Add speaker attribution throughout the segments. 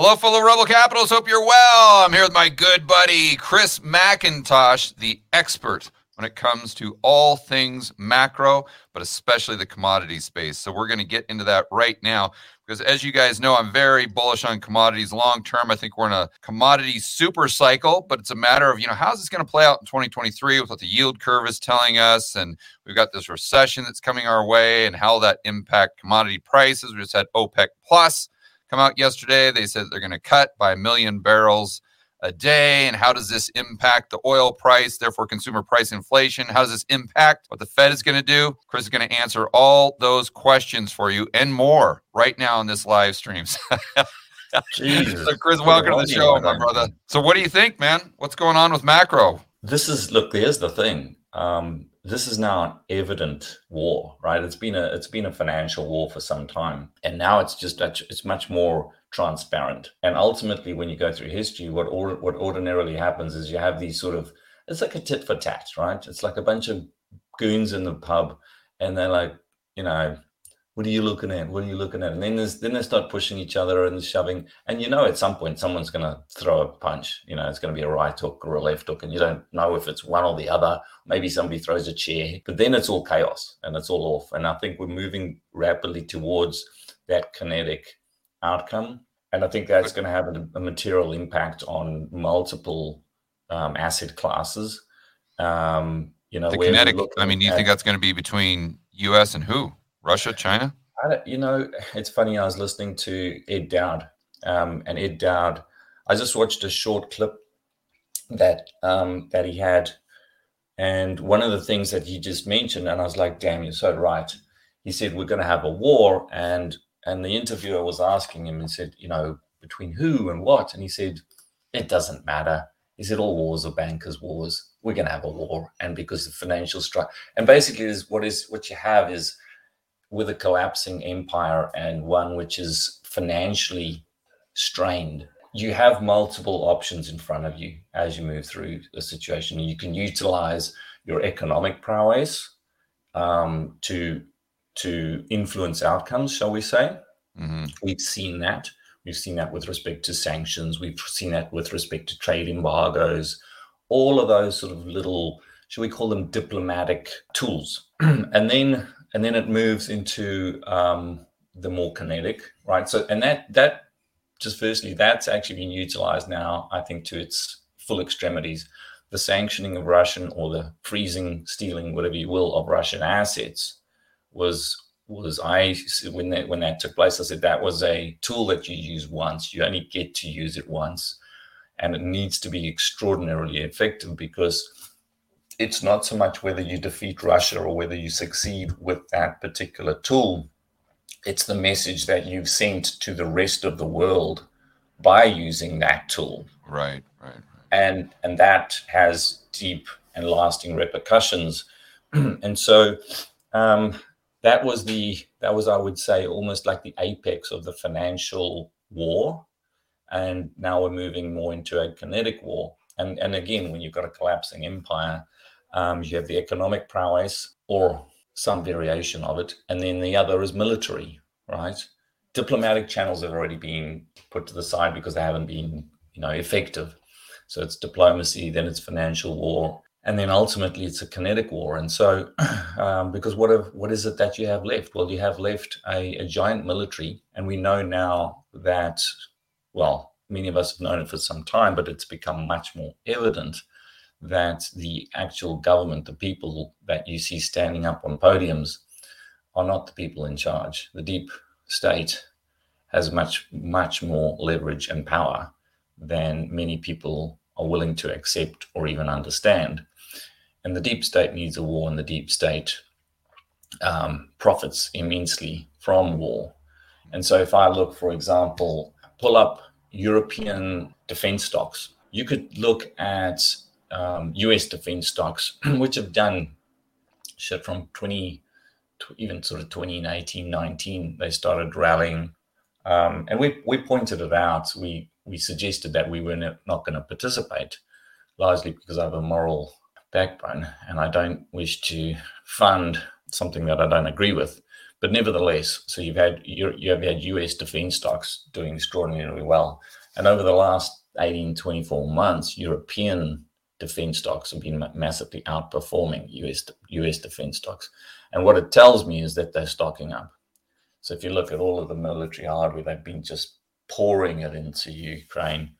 Speaker 1: Hello, fellow Rebel Capitals. Hope you're well. I'm here with my good buddy, Chris MacIntosh, the expert when it comes to all things macro, but especially the commodity space. So we're going to get into that right now because as you guys know, I'm very bullish on commodities long term. I think we're in a commodity super cycle, but it's a matter of, you know, how's this going to play out in 2023 with what the yield curve is telling us and we've got this recession that's coming our way and how that impact commodity prices. We just had OPEC plus come out yesterday. They said they're going to cut by a million barrels a day. And how does this impact the oil price, therefore consumer price inflation? How does this impact what the Fed is going to do? Chris is going to answer all those questions for you and more right now in this live stream. so, Chris, welcome to the show, my brother. So, what do you think, man? What's going on with macro?
Speaker 2: This is look. Here's the thing. Um, this is now an evident war, right? It's been a it's been a financial war for some time, and now it's just it's much more transparent. And ultimately, when you go through history, what or, what ordinarily happens is you have these sort of it's like a tit for tat, right? It's like a bunch of goons in the pub, and they're like, you know, what are you looking at? What are you looking at? And then there's then they start pushing each other and shoving. And you know, at some point, someone's going to throw a punch. You know, it's going to be a right hook or a left hook, and you don't know if it's one or the other. Maybe somebody throws a chair, but then it's all chaos and it's all off. And I think we're moving rapidly towards that kinetic outcome. And I think that's going to have a, a material impact on multiple um, asset classes. Um, you know,
Speaker 1: the kinetic. I mean, do you at, think that's going to be between U.S. and who? Russia, China?
Speaker 2: you know, it's funny. I was listening to Ed Dowd, um, and Ed Dowd. I just watched a short clip that um, that he had, and one of the things that he just mentioned, and I was like, "Damn, you're so right." He said, "We're going to have a war," and and the interviewer was asking him and said, "You know, between who and what?" And he said, "It doesn't matter." He said, "All wars are bankers' wars. We're going to have a war, and because of financial structure, and basically, is what is what you have is." With a collapsing empire and one which is financially strained, you have multiple options in front of you as you move through the situation. You can utilize your economic prowess um, to to influence outcomes, shall we say? Mm-hmm. We've seen that. We've seen that with respect to sanctions. We've seen that with respect to trade embargoes. All of those sort of little, shall we call them diplomatic tools? and then and then it moves into um, the more kinetic, right? So, and that that just firstly, that's actually been utilized now, I think, to its full extremities. The sanctioning of Russian or the freezing, stealing, whatever you will, of Russian assets was was I when that when that took place. I said that was a tool that you use once. You only get to use it once, and it needs to be extraordinarily effective because it's not so much whether you defeat Russia or whether you succeed with that particular tool. It's the message that you've sent to the rest of the world by using that tool.
Speaker 1: Right, right. right.
Speaker 2: And and that has deep and lasting repercussions. and so um, that was the that was I would say almost like the apex of the financial war. And now we're moving more into a kinetic war. And and again, when you've got a collapsing empire, um, you have the economic prowess or some variation of it. And then the other is military, right? Diplomatic channels have already been put to the side because they haven't been, you know, effective. So it's diplomacy, then it's financial war, and then ultimately it's a kinetic war. And so, um, because what have, what is it that you have left? Well, you have left a, a giant military, and we know now that, well, many of us have known it for some time, but it's become much more evident that the actual government, the people that you see standing up on podiums, are not the people in charge. The deep state has much, much more leverage and power than many people are willing to accept or even understand. And the deep state needs a war, and the deep state um, profits immensely from war. And so, if I look, for example, pull up European defense stocks, you could look at um, US defense stocks, which have done shit from 20, even sort of 2018, 19, they started rallying. Um, and we, we pointed it out. We, we suggested that we were not going to participate, largely because I have a moral backbone and I don't wish to fund something that I don't agree with. but nevertheless, so you've had you have had US defense stocks doing extraordinarily well, and over the last 18, 24 months, European defense stocks have been massively outperforming US US defense stocks, and what it tells me is that they're stocking up. So if you look at all of the military hardware, they've been just pouring it into Ukraine,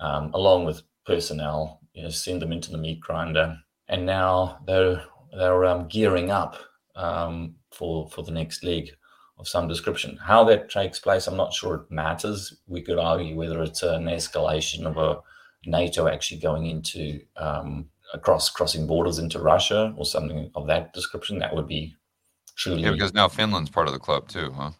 Speaker 2: um, along with personnel. You know, send them into the meat grinder, and now they're they're um, gearing up um, for for the next leg of some description. How that takes place, I'm not sure it matters. We could argue whether it's an escalation of a NATO actually going into um, across crossing borders into Russia or something of that description. That would be truly
Speaker 1: yeah, because now Finland's part of the club too, huh?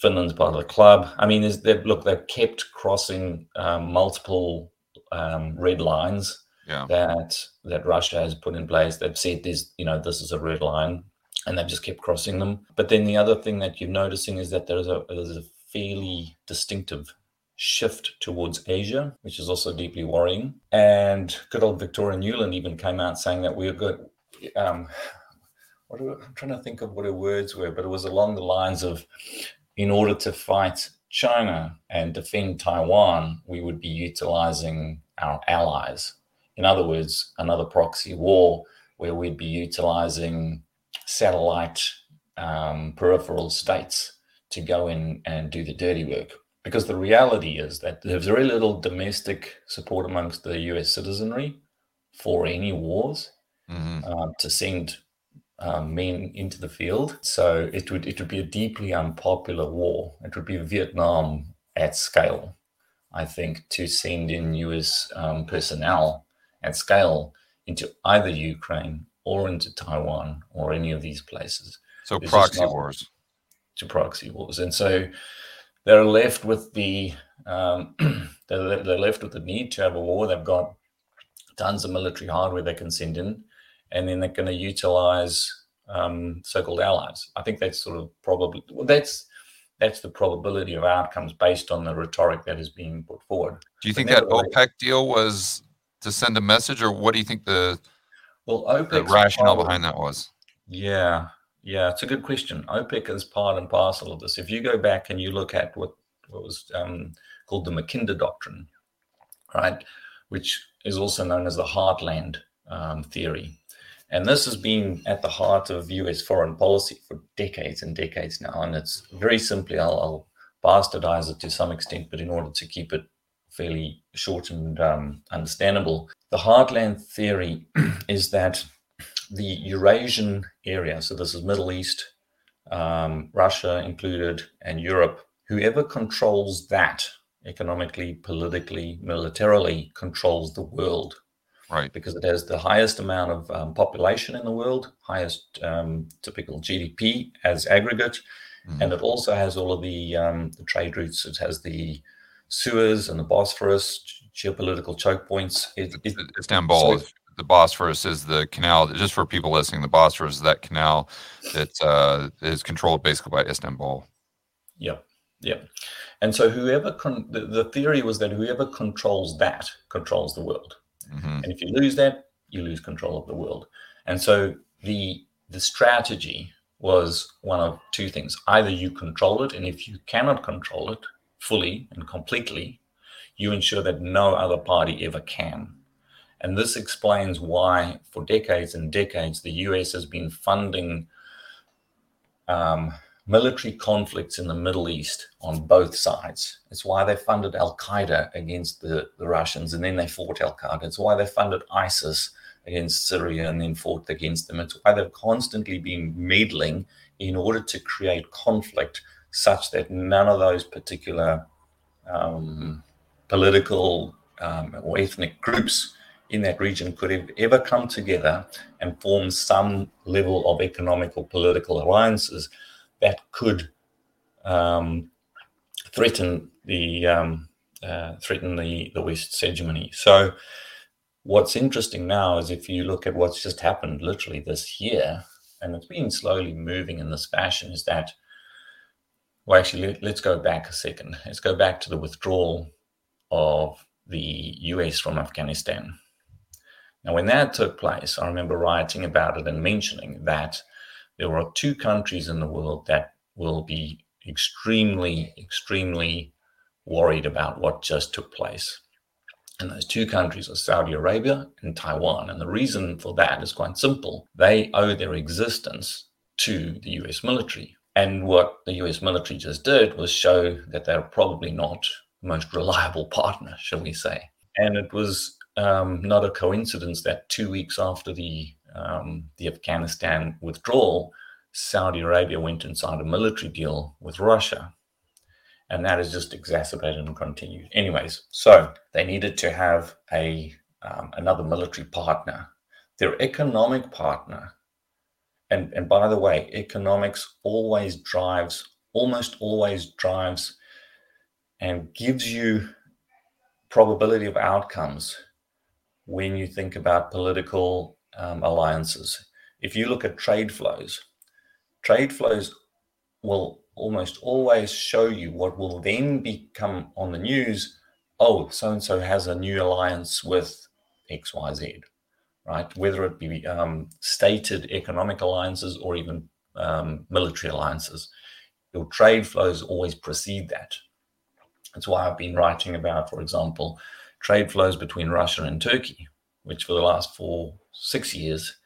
Speaker 2: Finland's part of the club. I mean, is they look they've kept crossing um, multiple um, red lines
Speaker 1: yeah.
Speaker 2: that that Russia has put in place. They've said this, you know, this is a red line, and they've just kept crossing them. But then the other thing that you're noticing is that there's a there's a fairly distinctive shift towards Asia, which is also deeply worrying. And good old Victoria Nuland even came out saying that we're good. Um, what are, I'm trying to think of what her words were, but it was along the lines of, in order to fight China and defend Taiwan, we would be utilizing our allies. In other words, another proxy war where we'd be utilizing satellite um, peripheral states to go in and do the dirty work. Because the reality is that there's very little domestic support amongst the US citizenry for any wars mm-hmm. uh, to send um, men into the field. So it would it would be a deeply unpopular war. It would be Vietnam at scale, I think, to send in US um, personnel at scale into either Ukraine or into Taiwan or any of these places.
Speaker 1: So proxy wars.
Speaker 2: To proxy wars, and so they're left with the um, they're, they're left with the need to have a war. They've got tons of military hardware they can send in, and then they're going to utilize um, so-called allies. I think that's sort of probably well, that's that's the probability of outcomes based on the rhetoric that is being put forward.
Speaker 1: Do you think that OPEC deal was to send a message, or what do you think the
Speaker 2: well OPEC the
Speaker 1: rationale behind that was?
Speaker 2: Yeah, yeah, it's a good question. OPEC is part and parcel of this. If you go back and you look at what what was um, called the Mackinder Doctrine, right, which is also known as the Heartland um, theory, and this has been at the heart of US foreign policy for decades and decades now. And it's very simply, I'll, I'll bastardize it to some extent, but in order to keep it fairly short and um, understandable. The heartland theory is that the Eurasian area, so this is Middle East, um, Russia included, and Europe, whoever controls that economically, politically, militarily controls the world.
Speaker 1: Right.
Speaker 2: Because it has the highest amount of um, population in the world, highest um, typical GDP as aggregate, mm. and it also has all of the, um, the trade routes. It has the Suez and the Bosphorus, geopolitical choke points. It, it,
Speaker 1: Istanbul, so, the Bosphorus is the canal. Just for people listening, the Bosphorus is that canal that uh, is controlled basically by Istanbul.
Speaker 2: Yeah, yeah. And so whoever con- the, the theory was that whoever controls that controls the world. Mm-hmm. And if you lose that, you lose control of the world. And so the the strategy was one of two things: either you control it, and if you cannot control it, fully and completely, you ensure that no other party ever can. And this explains why, for decades and decades, the US has been funding um, military conflicts in the Middle East on both sides. It's why they funded Al Qaeda against the, the Russians and then they fought Al Qaeda. It's why they funded ISIS against Syria and then fought against them. It's why they've constantly been meddling in order to create conflict such that none of those particular um, political um, or ethnic groups in that region could have ever come together and form some level of economic or political alliances that could um, threaten the um, uh, threaten the the West's hegemony. So, what's interesting now is if you look at what's just happened, literally this year, and it's been slowly moving in this fashion, is that well, actually, let's go back a second. Let's go back to the withdrawal of the US from Afghanistan. Now, when that took place, I remember writing about it and mentioning that there were two countries in the world that will be extremely, extremely worried about what just took place. And those two countries are Saudi Arabia and Taiwan. And the reason for that is quite simple. They owe their existence to the US military. And what the US military just did was show that they're probably not the most reliable partner, shall we say. And it was um, not a coincidence that two weeks after the um, the Afghanistan withdrawal, Saudi Arabia went and signed a military deal with Russia. And that has just exacerbated and continued. Anyways, so they needed to have a um, another military partner. Their economic partner, and, and by the way, economics always drives, almost always drives and gives you probability of outcomes when you think about political um, alliances. If you look at trade flows, trade flows will almost always show you what will then become on the news. Oh, so and so has a new alliance with XYZ, right? Whether it be um, stated economic alliances or even um, military alliances, your trade flows always precede that. That's why I've been writing about, for example, trade flows between Russia and Turkey, which for the last four, six years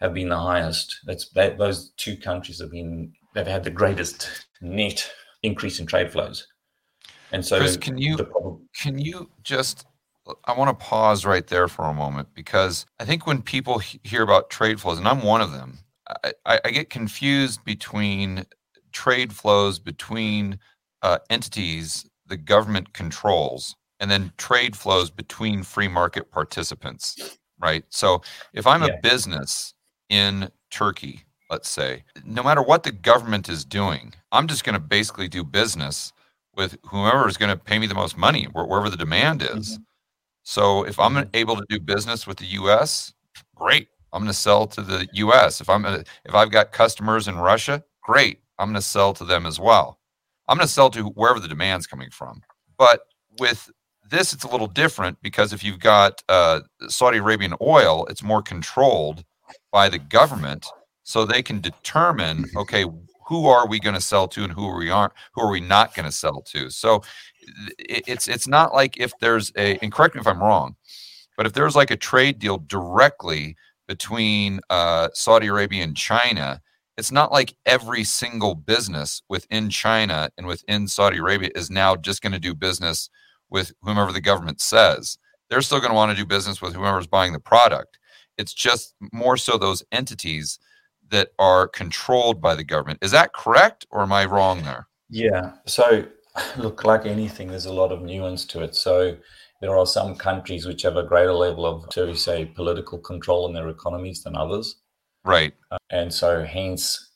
Speaker 2: have been the highest. That's that, those two countries have been they've had the greatest net increase in trade flows. And so,
Speaker 1: Chris, can you problem- can you just I want to pause right there for a moment because I think when people hear about trade flows, and I'm one of them, I, I get confused between trade flows between uh, entities the government controls and then trade flows between free market participants, right? So if I'm yeah. a business in Turkey, let's say, no matter what the government is doing, I'm just going to basically do business with whomever is going to pay me the most money, wherever the demand is. Mm-hmm. So if I'm mm-hmm. able to do business with the U.S., great. I'm going to sell to the U.S. If I'm if I've got customers in Russia, great. I'm going to sell to them as well. I'm going to sell to wherever the demand's coming from. But with this, it's a little different because if you've got uh, Saudi Arabian oil, it's more controlled by the government, so they can determine, okay, who are we going to sell to and who are we aren't, who are we not going to sell to. So it's it's not like if there's a, and correct me if I'm wrong, but if there's like a trade deal directly between uh, Saudi Arabia and China, it's not like every single business within China and within Saudi Arabia is now just going to do business with whomever the government says. They're still going to want to do business with whomever's buying the product. It's just more so those entities that are controlled by the government. Is that correct or am I wrong there?
Speaker 2: Yeah. So, look, like anything, there's a lot of nuance to it. So, there are some countries which have a greater level of, shall we say, political control in their economies than others.
Speaker 1: Right.
Speaker 2: Uh, and so, hence,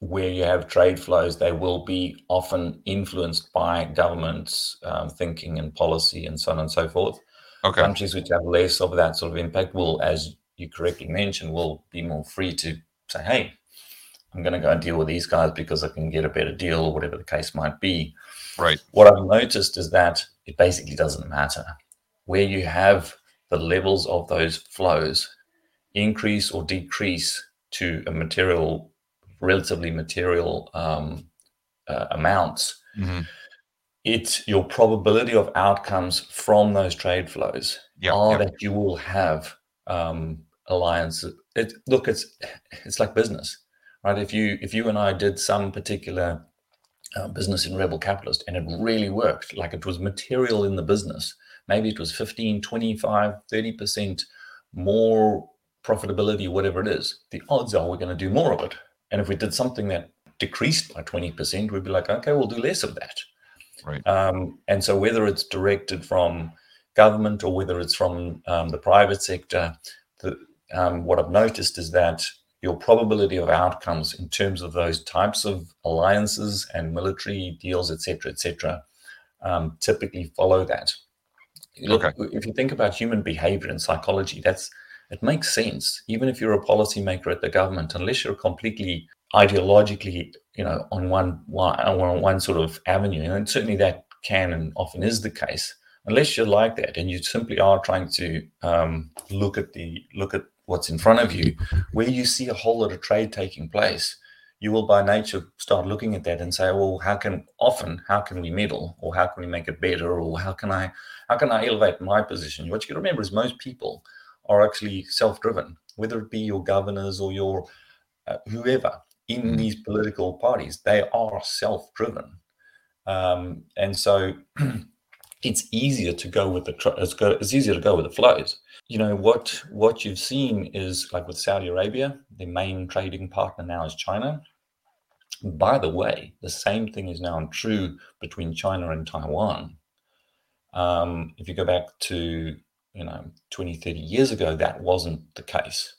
Speaker 2: where you have trade flows, they will be often influenced by governments' um, thinking and policy and so on and so forth. Okay. Countries which have less of that sort of impact will, as you correctly mentioned, will be more free to say, hey, I'm going to go and deal with these guys because I can get a better deal or whatever the case might be.
Speaker 1: Right.
Speaker 2: What I've noticed is that it basically doesn't matter. Where you have the levels of those flows increase or decrease to a material relatively material um, uh, amounts, mm-hmm. it's your probability of outcomes from those trade flows yep, are yep. that you will have um, alliances. It, look, it's it's like business, right? If you if you and I did some particular uh, business in Rebel Capitalist and it really worked, like it was material in the business, maybe it was 15, 25, 30% more profitability, whatever it is, the odds are we're going to do more of it and if we did something that decreased by 20%, we'd be like, okay, we'll do less of that.
Speaker 1: Right.
Speaker 2: Um, and so whether it's directed from government or whether it's from um, the private sector, the, um, what I've noticed is that your probability of outcomes in terms of those types of alliances and military deals, et cetera, et cetera, um, typically follow that. Look, okay. if you think about human behavior and psychology, that's it makes sense, even if you're a policymaker at the government, unless you're completely ideologically, you know, on one on one sort of avenue, and certainly that can and often is the case. Unless you're like that, and you simply are trying to um, look at the look at what's in front of you, where you see a whole lot of trade taking place, you will by nature start looking at that and say, well, how can often how can we meddle or how can we make it better or how can I how can I elevate my position? What you remember is most people are actually self-driven, whether it be your governors or your uh, whoever in mm-hmm. these political parties, they are self-driven, um, and so it's easier to go with the it's, go, it's easier to go with the flows. You know what what you've seen is like with Saudi Arabia, the main trading partner now is China. By the way, the same thing is now true between China and Taiwan. Um, if you go back to you know 20, 30 years ago, that wasn't the case.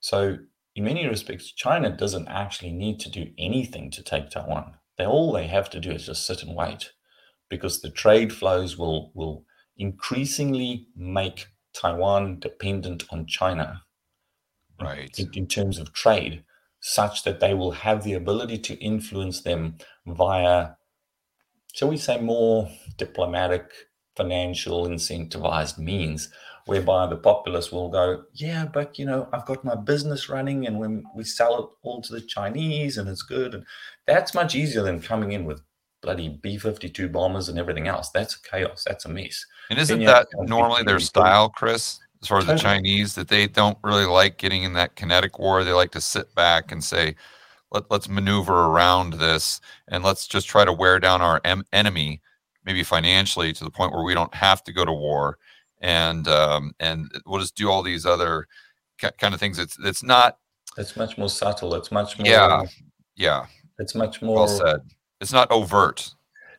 Speaker 2: So in many respects, China doesn't actually need to do anything to take Taiwan. They all they have to do is just sit and wait because the trade flows will will increasingly make Taiwan dependent on China,
Speaker 1: right?
Speaker 2: In, in, terms of trade, such that they will have the ability to influence them via, shall we say, more diplomatic, financial, incentivized means, whereby the populace will go, yeah, but you know, I've got my business running, and when we sell it all to the Chinese, and it's good, and that's much easier than coming in with bloody B 52 bombers and everything else. That's chaos. That's a mess.
Speaker 1: And isn't that normally their style, Chris? As far as the Chinese, that they don't really like getting in that kinetic war. They like to sit back and say, Let, us maneuver around this and let's just try to wear down our em- enemy, maybe financially, to the point where we don't have to go to war. And um, and we'll just do all these other kind of things. It's it's not.
Speaker 2: It's much more subtle. It's much more.
Speaker 1: Yeah, yeah.
Speaker 2: It's much more.
Speaker 1: Well said it's not overt.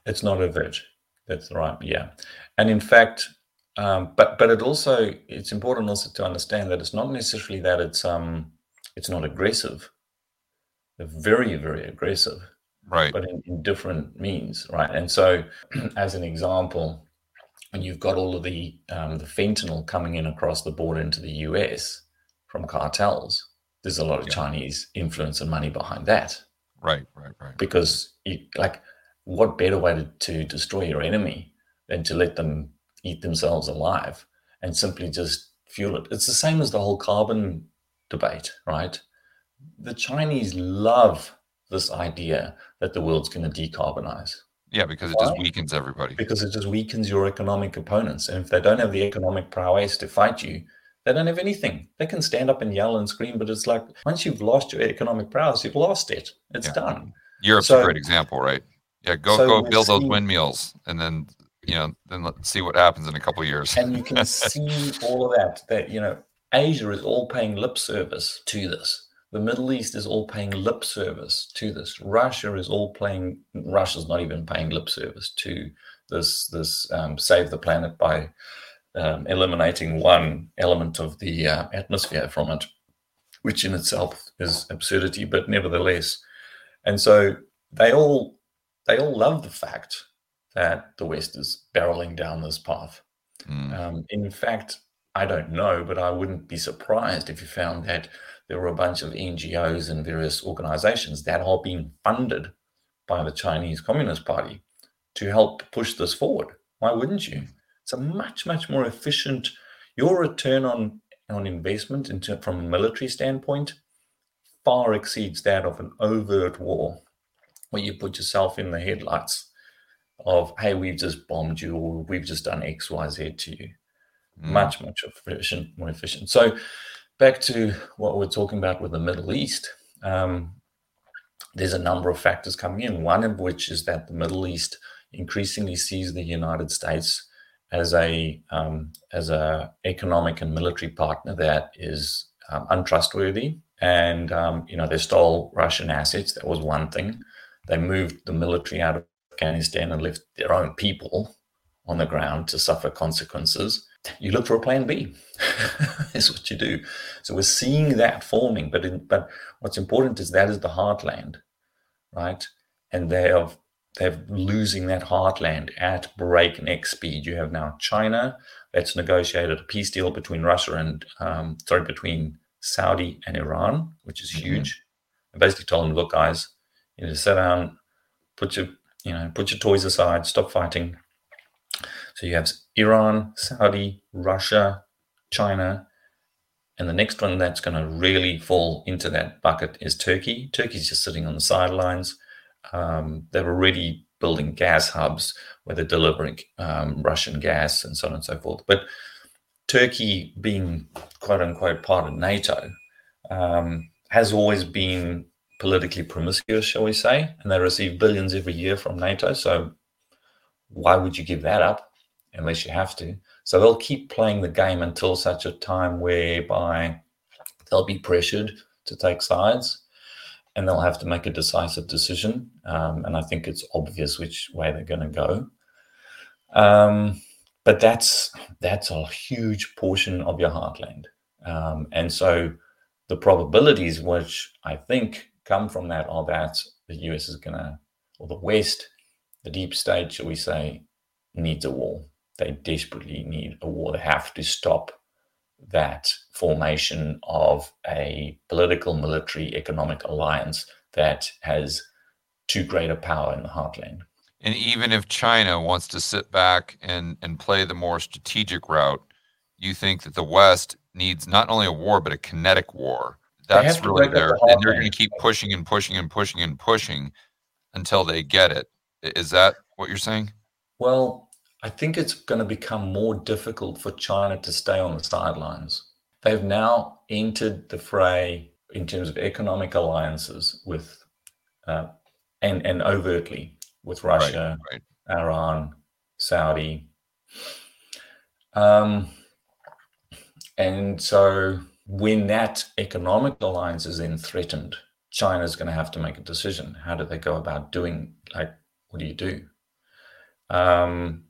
Speaker 2: It's not overt. That's right. Yeah, and in fact, um, but but it also it's important also to understand that it's not necessarily that it's um it's not aggressive. They're very very aggressive,
Speaker 1: right?
Speaker 2: But in, in different means, right? And so, as an example, when you've got all of the um, the fentanyl coming in across the border into the U.S. from cartels, there's a lot of yeah. Chinese influence and money behind that.
Speaker 1: Right, right, right.
Speaker 2: Because you, like, what better way to, to destroy your enemy than to let them eat themselves alive and simply just fuel it? It's the same as the whole carbon debate, right? The Chinese love this idea that the world's going to decarbonize.
Speaker 1: Yeah, because it Why? just weakens everybody.
Speaker 2: Because it just weakens your economic opponents. And if they don't have the economic prowess to fight you, they don't have anything. They can stand up and yell and scream, but it's like once you've lost your economic prowess, you've lost it. It's yeah. done.
Speaker 1: Europe's so, a great example, right? Yeah, go so go build those windmills, and then you know, then let's see what happens in a couple years.
Speaker 2: and you can see all of that. That you know, Asia is all paying lip service to this. The Middle East is all paying lip service to this. Russia is all playing. Russia's not even paying lip service to this. This um, save the planet by um, eliminating one element of the uh, atmosphere from it, which in itself is absurdity, but nevertheless. And so they all they all love the fact that the West is barreling down this path. Mm. Um, in fact, I don't know, but I wouldn't be surprised if you found that there were a bunch of NGOs and various organizations that are being funded by the Chinese Communist Party to help push this forward. Why wouldn't you? It's a much, much more efficient. Your return on on investment into, from a military standpoint far exceeds that of an overt war, where you put yourself in the headlights of, "Hey, we've just bombed you, or we've just done X, Y, Z to you." Mm. Much, much efficient, more efficient. So, back to what we're talking about with the Middle East. Um, there's a number of factors coming in. One of which is that the Middle East increasingly sees the United States as a um, as a economic and military partner that is um, untrustworthy. And um, you know they stole Russian assets. That was one thing. They moved the military out of Afghanistan and left their own people on the ground to suffer consequences. You look for a plan B. is what you do. So we're seeing that forming. But in, but what's important is that is the heartland, right? And they are they're losing that heartland at breakneck speed. You have now China that's negotiated a peace deal between Russia and um, sorry between Saudi and Iran, which is mm-hmm. huge. And basically told them, look, guys, you know, sit down, put your you know, put your toys aside, stop fighting. So you have Iran, Saudi, Russia, China, And the next one that's going to really fall into that bucket is Turkey. Turkey's just sitting on the sidelines. Um, they're already building gas hubs where they're delivering um, Russian gas and so on and so forth. But Turkey, being quote unquote part of NATO, um, has always been politically promiscuous, shall we say, and they receive billions every year from NATO. So why would you give that up unless you have to? So they'll keep playing the game until such a time whereby they'll be pressured to take sides and they'll have to make a decisive decision. Um, and I think it's obvious which way they're going to go. Um, but that's that's a huge portion of your heartland, um, and so the probabilities, which I think come from that, are that the US is going to, or the West, the deep state, shall we say, needs a war. They desperately need a war. They have to stop that formation of a political, military, economic alliance that has too great a power in the heartland.
Speaker 1: And even if China wants to sit back and, and play the more strategic route, you think that the West needs not only a war, but a kinetic war. That's really there. The and they're going to keep pushing and pushing and pushing and pushing until they get it. Is that what you're saying?
Speaker 2: Well, I think it's going to become more difficult for China to stay on the sidelines. They've now entered the fray in terms of economic alliances with, uh, and and overtly with Russia, right, right. Iran, Saudi. Um, and so when that economic alliance is then threatened, China is going to have to make a decision. How do they go about doing? Like, what do you do? Um,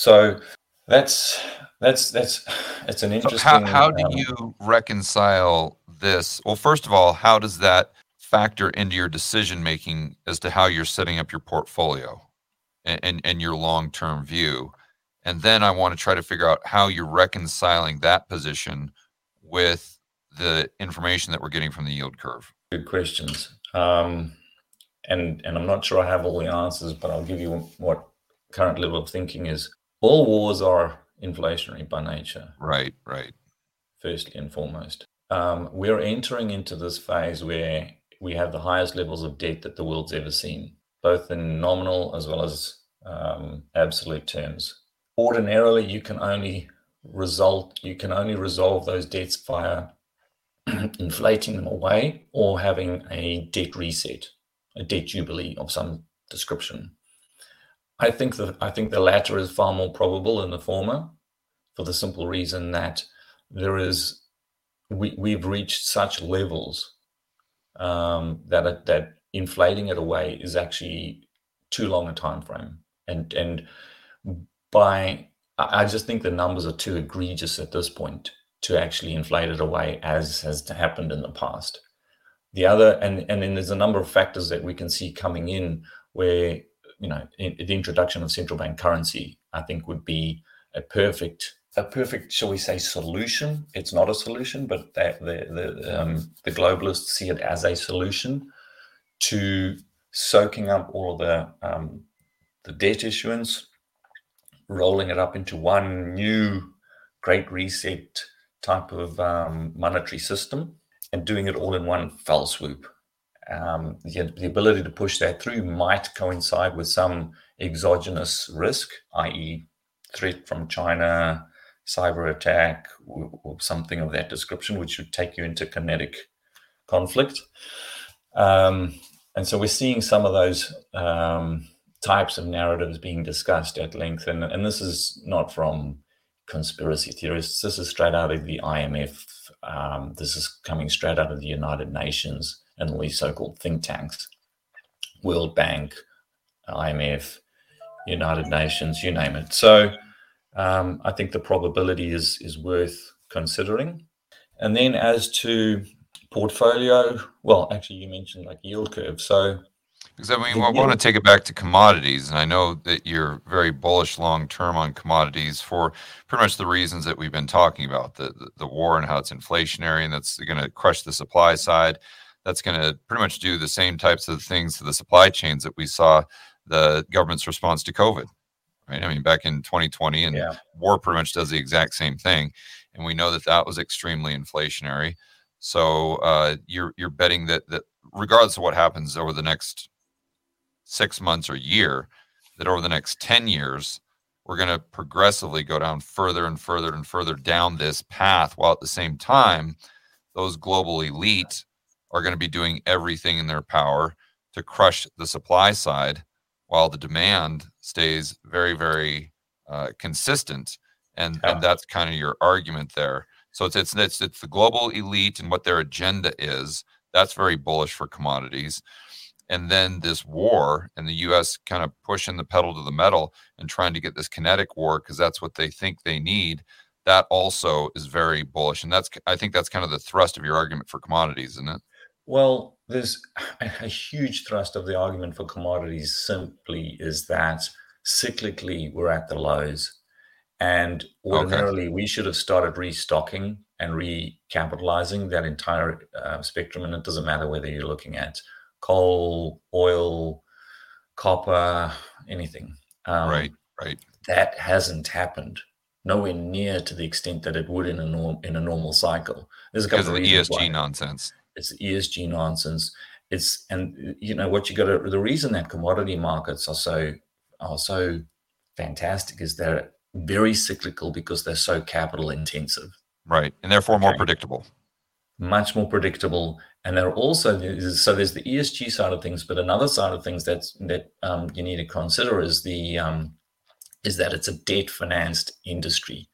Speaker 2: so that's that's that's it's an interesting.
Speaker 1: How, how do um, you reconcile this? Well, first of all, how does that factor into your decision making as to how you're setting up your portfolio and, and, and your long term view? And then I want to try to figure out how you're reconciling that position with the information that we're getting from the yield curve.
Speaker 2: Good questions. Um, and and I'm not sure I have all the answers, but I'll give you what current level of thinking is. All wars are inflationary by nature.
Speaker 1: Right, right.
Speaker 2: Firstly and foremost, um, we're entering into this phase where we have the highest levels of debt that the world's ever seen, both in nominal as well as um, absolute terms. Ordinarily, you can only result you can only resolve those debts via inflating them away or having a debt reset, a debt jubilee of some description. I think that I think the latter is far more probable than the former, for the simple reason that there is we we've reached such levels um, that that inflating it away is actually too long a time frame, and and by I just think the numbers are too egregious at this point to actually inflate it away as has happened in the past. The other, and and then there's a number of factors that we can see coming in where you know in, the introduction of central bank currency, I think would be a perfect a perfect, shall we say, solution. It's not a solution, but the the um, the globalists see it as a solution to soaking up all the um, the debt issuance, rolling it up into one new great reset type of um, monetary system, and doing it all in one fell swoop. Um, the, the ability to push that through might coincide with some exogenous risk, i.e., threat from China, cyber attack or, or, something of that description, which would take you into kinetic conflict. Um, and so we're seeing some of those um, types of narratives being discussed at length. And, and this is not from conspiracy theorists, this is straight out of the IMF. Um, this is coming straight out of the United Nations and all these so called think tanks, World Bank, IMF, United Nations, you name it. So um, I think the probability is is worth considering. And then as to portfolio, well, actually, you mentioned like yield curve. So,
Speaker 1: because I mean, I want to take it back to commodities, and I know that you're very bullish long term on commodities for pretty much the reasons that we've been talking about the the, the war and how it's inflationary, and that's going to crush the supply side. That's going to pretty much do the same types of things to the supply chains that we saw the government's response to COVID right? I mean, back in 2020, and yeah. war pretty much does the exact same thing. and we know that that was extremely inflationary. So uh, you're you're betting that that regardless of what happens over the next six months or year, that over the next ten years, we're going to progressively go down further and further and further down this path, while at the same time, those global elite are going to be doing everything in their power to crush the supply side, while the demand stays very very uh, consistent. And, yeah. and that's kind of your argument there. So it's, it's it's it's the global elite and what their agenda is. That's very bullish for commodities. And then this war and the U.S. kind of pushing the pedal to the metal and trying to get this kinetic war because that's what they think they need. That also is very bullish, and that's I think that's kind of the thrust of your argument for commodities, isn't it?
Speaker 2: Well, there's a huge thrust of the argument for commodities simply is that cyclically we're at the lows and ordinarily, okay. we should have started restocking and recapitalizing that entire uh, spectrum. And it doesn't matter whether you're looking at coal, oil, copper, anything.
Speaker 1: Um, right, right.
Speaker 2: That hasn't happened. Nowhere near to the extent that it would in a norm in a normal cycle.
Speaker 1: There's a couple because of, the ESG why. nonsense.
Speaker 2: It's ESG nonsense. It's and you know what you got to. The reason that commodity markets are so are so fantastic is they're very cyclical because they're so capital intensive.
Speaker 1: Right. And therefore more predictable.
Speaker 2: Much more predictable. And they're also so there's the ESG side of things, but another side of things that's that um, you need to consider is the um, is that it's a debt financed industry.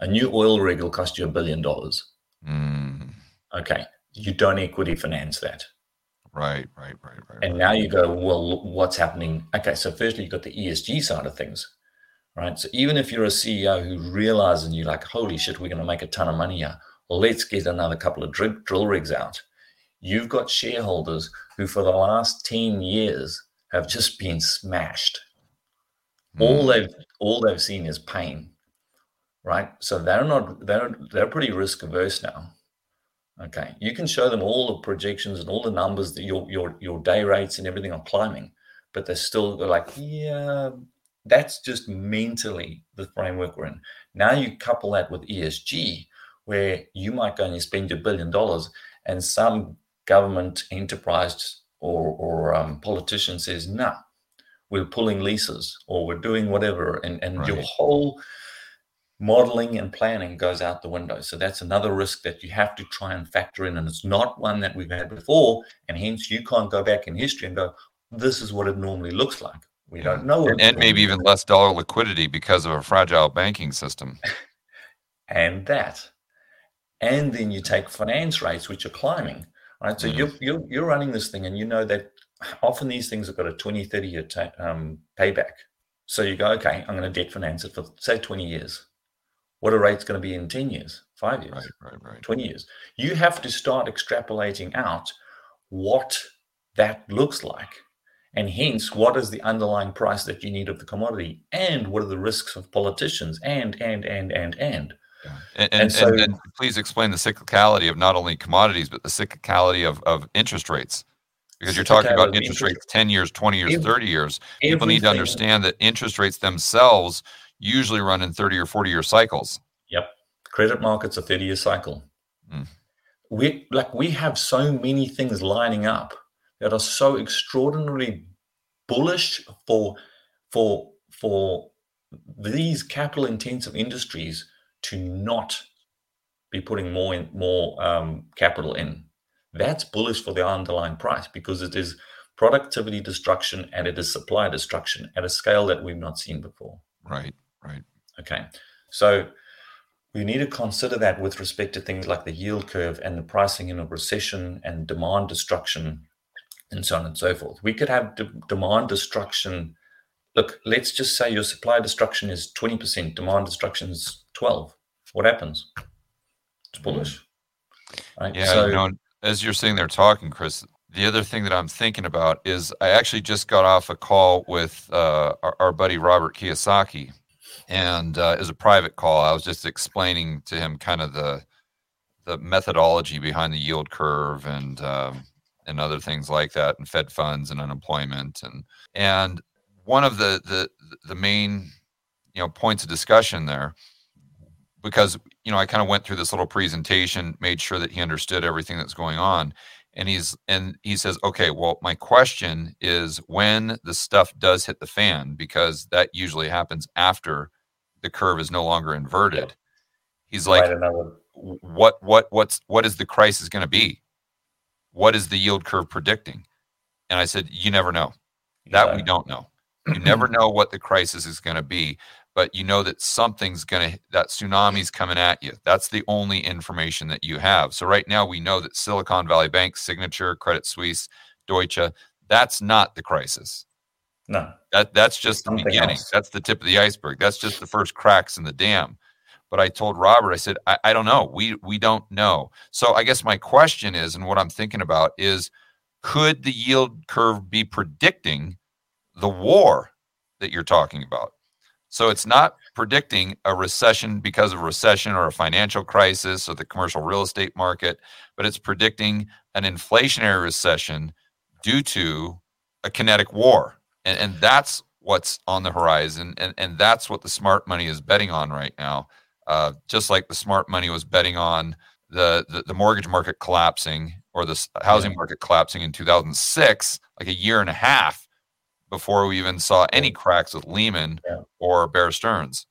Speaker 2: A new oil rig will cost you a billion dollars.
Speaker 1: Mm.
Speaker 2: Okay. You don't equity finance that.
Speaker 1: Right, right, right, right.
Speaker 2: And
Speaker 1: right.
Speaker 2: now you go, well, what's happening? Okay, so firstly, you've got the ESG side of things right? So even if you're a CEO who realizes and you're like, holy shit, we're going to make a ton of money here, let's get another couple of drill, drill rigs out. You've got shareholders who, for the last 10 years, have just been smashed. Mm. All they've all they've seen is pain, right? So they're not they're they're pretty risk averse now. Okay, you can show them all the projections and all the numbers that your your your day rates and everything are climbing, but they're still they're like, yeah, that's just mentally the framework we're in. Now you couple that with ESG, where you might go and you spend your billion dollars, and some government enterprise or, or um, politician says, "No, nah, we're pulling leases or we're doing whatever," and and right. your whole modeling and planning goes out the window. So that's another risk that you have to try and factor in, and it's not one that we've had before, and hence you can't go back in history and go, "This is what it normally looks like." We don't know.
Speaker 1: And, and maybe even less dollar liquidity because of a fragile banking system.
Speaker 2: and that. And then you take finance rates, which are climbing, right? So mm. you're, you're, you're running this thing and you know that often these things have got a 20, 30 year ta- um, payback. So you go, okay, I'm going to debt finance it for, say, 20 years. What are rates going to be in 10 years, five years,
Speaker 1: right, right, right.
Speaker 2: 20 years? You have to start extrapolating out what that looks like and hence what is the underlying price that you need of the commodity and what are the risks of politicians and and and and and.
Speaker 1: And, and, and, so, and, please explain the cyclicality of not only commodities but the cyclicality of, of interest rates. Because you're talking about interest rates 10 years 20 years every, 30 years. People need to understand that interest rates themselves usually run in 30 or 40 year cycles.
Speaker 2: Yep. Credit markets a 30 year cycle. Mm. we like we have so many things lining up that are so extraordinarily bullish for for for these capital intensive industries to not be putting more in more um, capital in. That's bullish for the underlying price because it is productivity destruction and it is supply destruction at a scale that we've not seen before.
Speaker 1: Right right
Speaker 2: okay so we need to consider that with respect to things like the yield curve and the pricing in a recession and demand destruction and so on and so forth. We could have de- demand destruction. Look, let's just say your supply destruction is 20%, demand destruction is 12. What happens? It's bullish.
Speaker 1: Right? Yeah, so, you know, as you're sitting there talking, Chris, the other thing that I'm thinking about is I actually just got off a call with uh, our, our, buddy Robert Kiyosaki, and uh, as a private call, I was just explaining to him kind of the the methodology behind the yield curve and um, and other things like that, and Fed funds and unemployment, and and one of the the the main you know points of discussion there because you know I kind of went through this little presentation, made sure that he understood everything that's going on, and he's and he says, okay, well, my question is when the stuff does hit the fan, because that usually happens after the curve is no longer inverted. He's like, what what what's what is the crisis going to be? What is the yield curve predicting? And I said, you never know. That yeah. we don't know. You never know what the crisis is going to be, but you know that something's going to, that tsunami's coming at you. That's the only information that you have. So right now we know that Silicon Valley Bank, Signature, Credit Suisse, Deutsche, that's not the crisis.
Speaker 2: No.
Speaker 1: That that's just the beginning. Else. That's the tip of the iceberg. That's just the first cracks in the dam. But I told Robert, I said, I, I don't know. We we don't know. So I guess my question is, and what I'm thinking about is, could the yield curve be predicting the war that you're talking about. So it's not predicting a recession because of a recession or a financial crisis or the commercial real estate market, but it's predicting an inflationary recession due to a kinetic war. And, and that's what's on the horizon. And, and that's what the smart money is betting on right now. Uh, just like the smart money was betting on the, the, the mortgage market collapsing or the housing market collapsing in 2006, like a year and a half before we even saw any cracks with Lehman yeah. or Bear Stearns.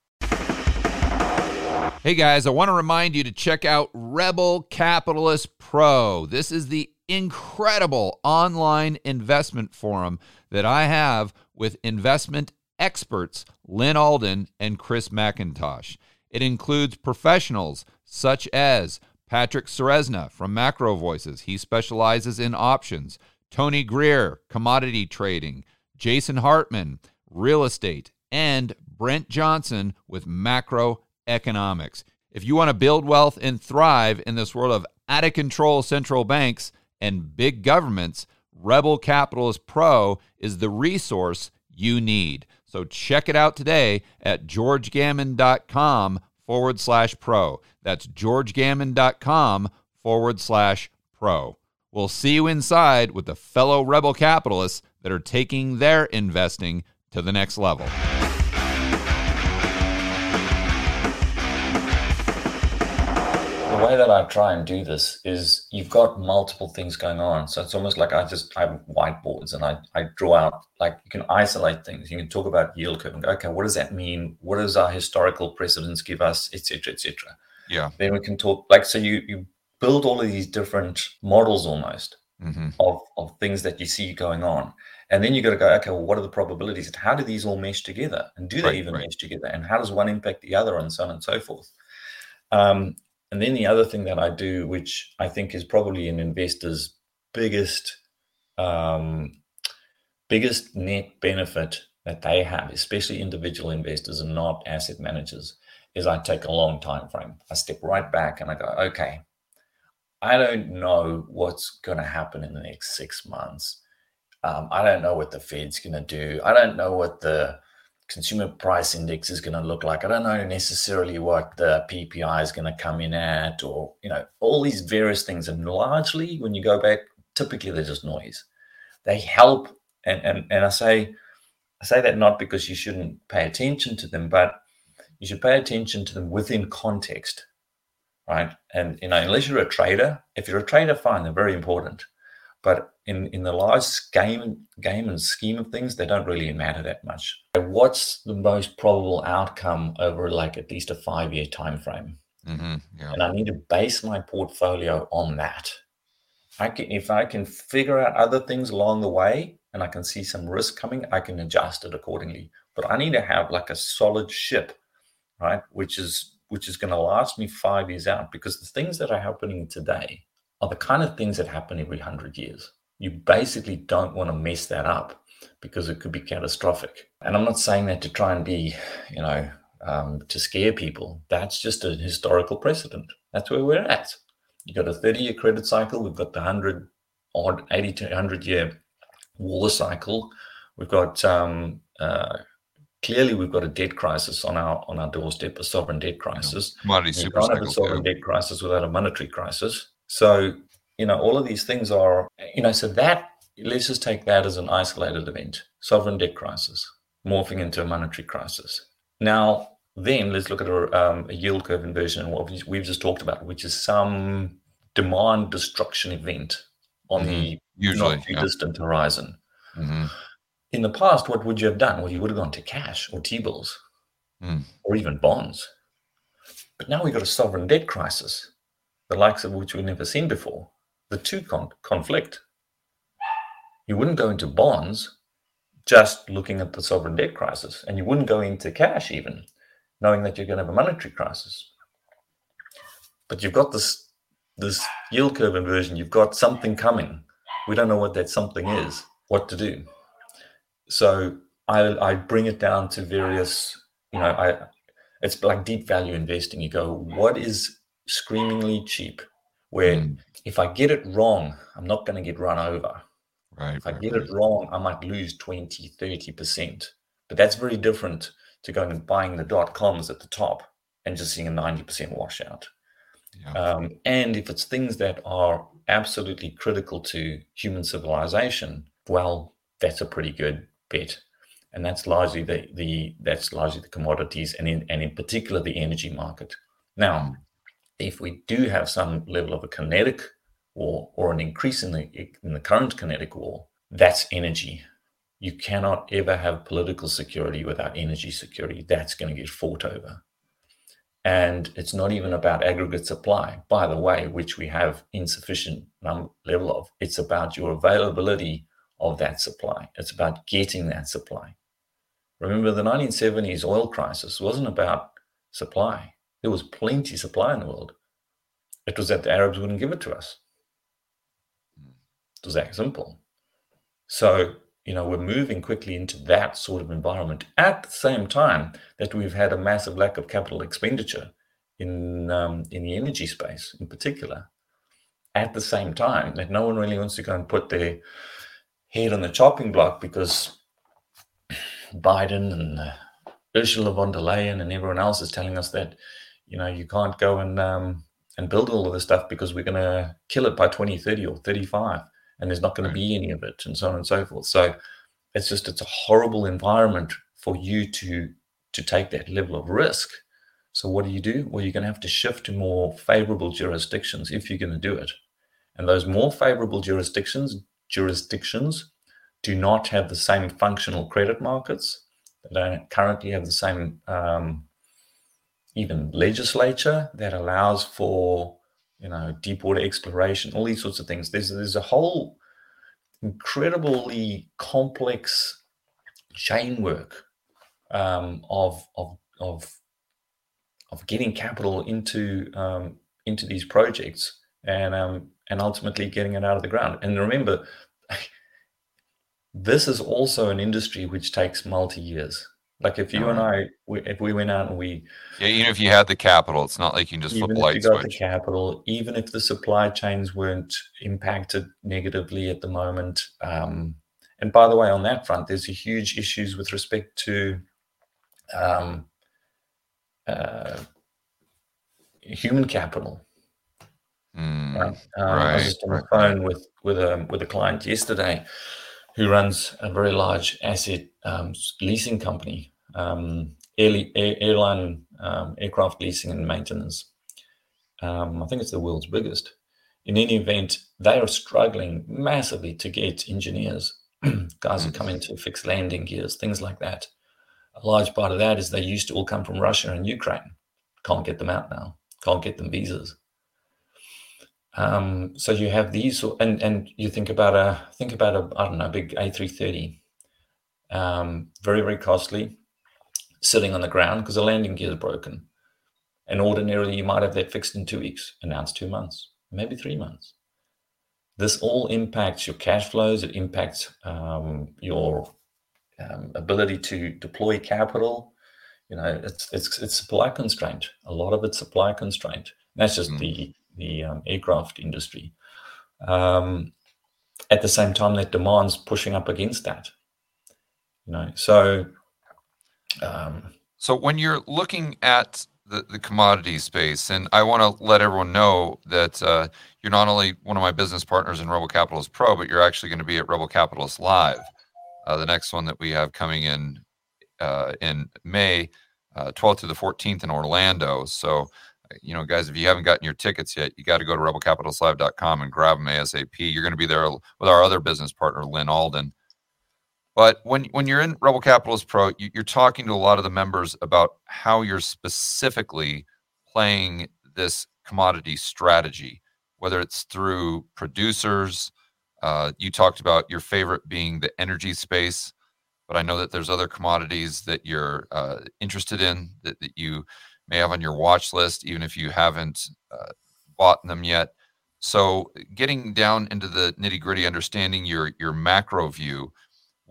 Speaker 1: Hey guys, I want to remind you to check out Rebel Capitalist Pro. This is the incredible online investment forum that I have with investment experts Lyn Alden and Chris MacIntosh. It includes professionals such as Patrick Ceresna from Macro Voices. He specializes in options. Tony Greer, commodity trading. Jason Hartman, real estate, and Brent Johnson with macroeconomics. If you want to build wealth and thrive in this world of out of control central banks and big governments, Rebel Capitalist Pro is the resource you need. So check it out today at georgegammon.com forward slash pro. That's georgegammon.com forward slash pro. We'll see you inside with the fellow rebel capitalists that are taking their investing to the next level.
Speaker 2: The way that I try and do this is you've got multiple things going on. So it's almost like I just I have whiteboards and I, I draw out like you can isolate things. You can talk about yield curve and go, okay, what does that mean? What does our historical precedents give us, etc., etc.
Speaker 1: Yeah.
Speaker 2: Then we can talk like so you you build all of these different models almost mm-hmm. of, of things that you see going on. And then you got to go, okay, well, what are the probabilities? And how do these all mesh together? And do they right, even right. mesh together? And how does one impact the other, and so on and so forth? Um, and then the other thing that I do, which I think is probably an investor's biggest um, biggest net benefit that they have, especially individual investors and not asset managers, is I take a long time frame. I step right back and I go, okay, I don't know what's going to happen in the next six months. Um, I don't know what the Fed's going to do. I don't know what the consumer price index is going to look like. I don't know necessarily what the PPI is going to come in at, or you know, all these various things. And largely, when you go back, typically they're just noise. They help, and and and I say, I say that not because you shouldn't pay attention to them, but you should pay attention to them within context, right? And you know, unless you're a trader, if you're a trader, fine, they're very important. But in, in the large game game and scheme of things, they don't really matter that much. What's the most probable outcome over like at least a five year time frame? Mm-hmm, yeah. And I need to base my portfolio on that. I can if I can figure out other things along the way and I can see some risk coming, I can adjust it accordingly. But I need to have like a solid ship, right? Which is which is going to last me five years out because the things that are happening today are the kind of things that happen every hundred years you basically don't want to mess that up because it could be catastrophic. And I'm not saying that to try and be, you know, um, to scare people. That's just a historical precedent. That's where we're at. You've got a 30 year credit cycle. We've got the 100 odd 80 to 100 year war cycle. We've got um, uh, clearly we've got a debt crisis on our on our doorstep, a sovereign debt crisis.
Speaker 1: Commodity
Speaker 2: you can't have a sovereign too. debt crisis without a monetary crisis. So you know, all of these things are, you know, so that, let's just take that as an isolated event sovereign debt crisis, morphing into a monetary crisis. Now, then let's look at a, um, a yield curve inversion, what we've just talked about, which is some demand destruction event on mm-hmm. the usually not too yeah. distant horizon. Mm-hmm. In the past, what would you have done? Well, you would have gone to cash or T bills mm. or even bonds. But now we've got a sovereign debt crisis, the likes of which we've never seen before. The two con- conflict. You wouldn't go into bonds just looking at the sovereign debt crisis, and you wouldn't go into cash even knowing that you're going to have a monetary crisis. But you've got this this yield curve inversion. You've got something coming. We don't know what that something is. What to do? So I I bring it down to various. You know, I it's like deep value investing. You go, what is screamingly cheap? Where mm. if I get it wrong, I'm not going to get run over.
Speaker 1: Right.
Speaker 2: If I
Speaker 1: right,
Speaker 2: get
Speaker 1: right.
Speaker 2: it wrong, I might lose 20, 30%. But that's very different to going and buying the dot coms at the top and just seeing a 90% washout. Yeah. Um, and if it's things that are absolutely critical to human civilization, well, that's a pretty good bet. And that's largely the, the that's largely the commodities and in and in particular the energy market. Now, if we do have some level of a kinetic war or an increase in the in the current kinetic war, that's energy you cannot ever have political security without energy security. That's going to get fought over. And it's not even about aggregate supply, by the way, which we have insufficient num- level of. It's about your availability of that supply. It's about getting that supply. Remember, the 1970s oil crisis wasn't about supply. There was plenty supply in the world. It was that the Arabs wouldn't give it to us. It was that simple. So you know, we're moving quickly into that sort of environment at the same time that we've had a massive lack of capital expenditure in um, in the energy space, in particular. At the same time, that no one really wants to go and put their head on the chopping block because Biden and Ursula von der Leyen and everyone else is telling us that you know you can't go and um, and build all of this stuff because we're going to kill it by 2030 or 35 and there's not going to be any of it and so on and so forth. So it's just it's a horrible environment for you to to take that level of risk. So what do you do? Well you're going to have to shift to more favorable jurisdictions if you're going to do it. And those more favorable jurisdictions jurisdictions do not have the same functional credit markets. They don't currently have the same um, even legislature that allows for you know, deep water exploration, all these sorts of things. There's there's a whole incredibly complex chain work um, of of of of getting capital into um, into these projects and um, and ultimately getting it out of the ground. And remember, this is also an industry which takes multi years. Like if you and I, we, if we went out and we,
Speaker 1: yeah, even if you had the capital, it's not like you can just flip a light
Speaker 2: if you got switch. the capital, even if the supply chains weren't impacted negatively at the moment. Um, and by the way, on that front, there's a huge issues with respect to um, uh, human capital.
Speaker 1: Mm, right. Um,
Speaker 2: I was just on the phone with with a with a client yesterday who runs a very large asset um, leasing company air, air, airline um, aircraft leasing and maintenance. Um, I think it's the world's biggest. In any event, they are struggling massively to get engineers, guys who come in to fix landing gears, things like that. A large part of that is they used to all come from Russia and Ukraine. Can't get them out now. Can't get them visas. Um, so you have these, and and you think about a think about a I don't know big A330, um, very very costly, sitting on the ground because the landing gear is broken. And ordinarily, you might have that fixed in two weeks, and now it's two months, maybe three months. This all impacts your cash flows. It impacts um, your um, ability to deploy capital. You know, it's it's it's supply constraint. A lot of it's supply constraint. that's just mm. the the um, aircraft industry. Um, at the same time, that demand's pushing up against that. You know, so um,
Speaker 1: so when you're looking at the, the commodity space, and I want to let everyone know that uh, you're not only one of my business partners in Rebel Capitalist Pro, but you're actually going to be at Rebel Capitalist Live, uh, the next one that we have coming in uh, in May. uh, 12th to the 14th in Orlando. So, you know, guys, if you haven't gotten your tickets yet, you got to go to rebelcapitalistlive.com and grab them ASAP. You're going to be there with our other business partner, Lyn Alden. But when when you're in Rebel Capitalist Pro, you, you're talking to a lot of the members about how you're specifically playing this commodity strategy, whether it's through producers. Uh, you talked about your favorite being the energy space, but I know that there's other commodities that you're uh, interested in that, that you may have on your watch list, even if you haven't uh, bought them yet. So, getting down into the nitty gritty, understanding your your macro view,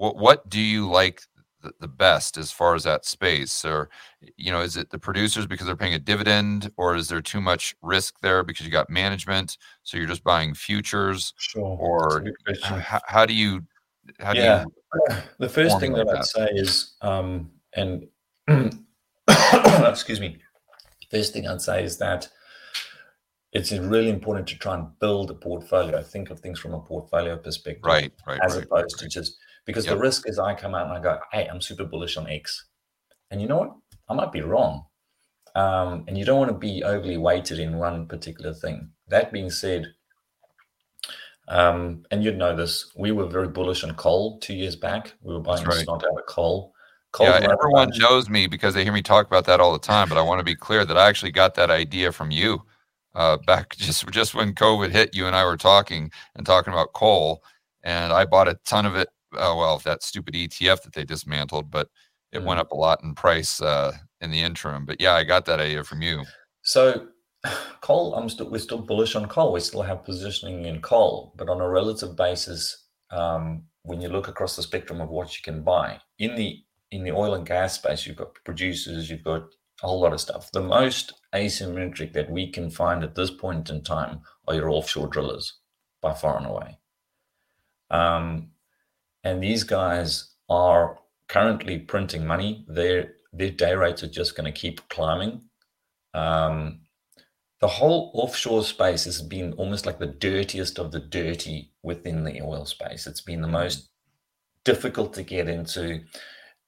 Speaker 1: what what do you like the, the best as far as that space, or you know, is it the producers because they're paying a dividend, or is there too much risk there because you got management, so you're just buying futures,
Speaker 2: sure.
Speaker 1: or how, how, do you how
Speaker 2: yeah. do you? The first thing that, that I'd say is, um, and excuse me, first thing I'd say is that it's really important to try and build a portfolio. Think of things from a portfolio perspective,
Speaker 1: right? Right.
Speaker 2: As
Speaker 1: right,
Speaker 2: opposed
Speaker 1: right.
Speaker 2: to just because yep. the risk is I come out and I go, "Hey, I'm super bullish on X," and you know what? I might be wrong, um, and you don't want to be overly weighted in one particular thing. That being said, um, and you'd know this, we were very bullish on coal two years back. We were buying right. snot out of coal.
Speaker 1: Yeah, everyone knows me because they hear me talk about that all the time. But I want to be clear that I actually got that idea from you uh, back just just when COVID hit. You and I were talking and talking about coal, and I bought a ton of it. Uh, well, that stupid ETF that they dismantled, but it mm. went up a lot in price uh, in the interim. But yeah, I got that idea from you.
Speaker 2: So coal, I'm still we're still bullish on coal. We still have positioning in coal, but on a relative basis, um, when you look across the spectrum of what you can buy in the in the oil and gas space, you've got producers, you've got a whole lot of stuff. The most asymmetric that we can find at this point in time are your offshore drillers by far and away. Um, and these guys are currently printing money. Their their day rates are just going to keep climbing. Um, the whole offshore space has been almost like the dirtiest of the dirty within the oil space. It's been the most difficult to get into.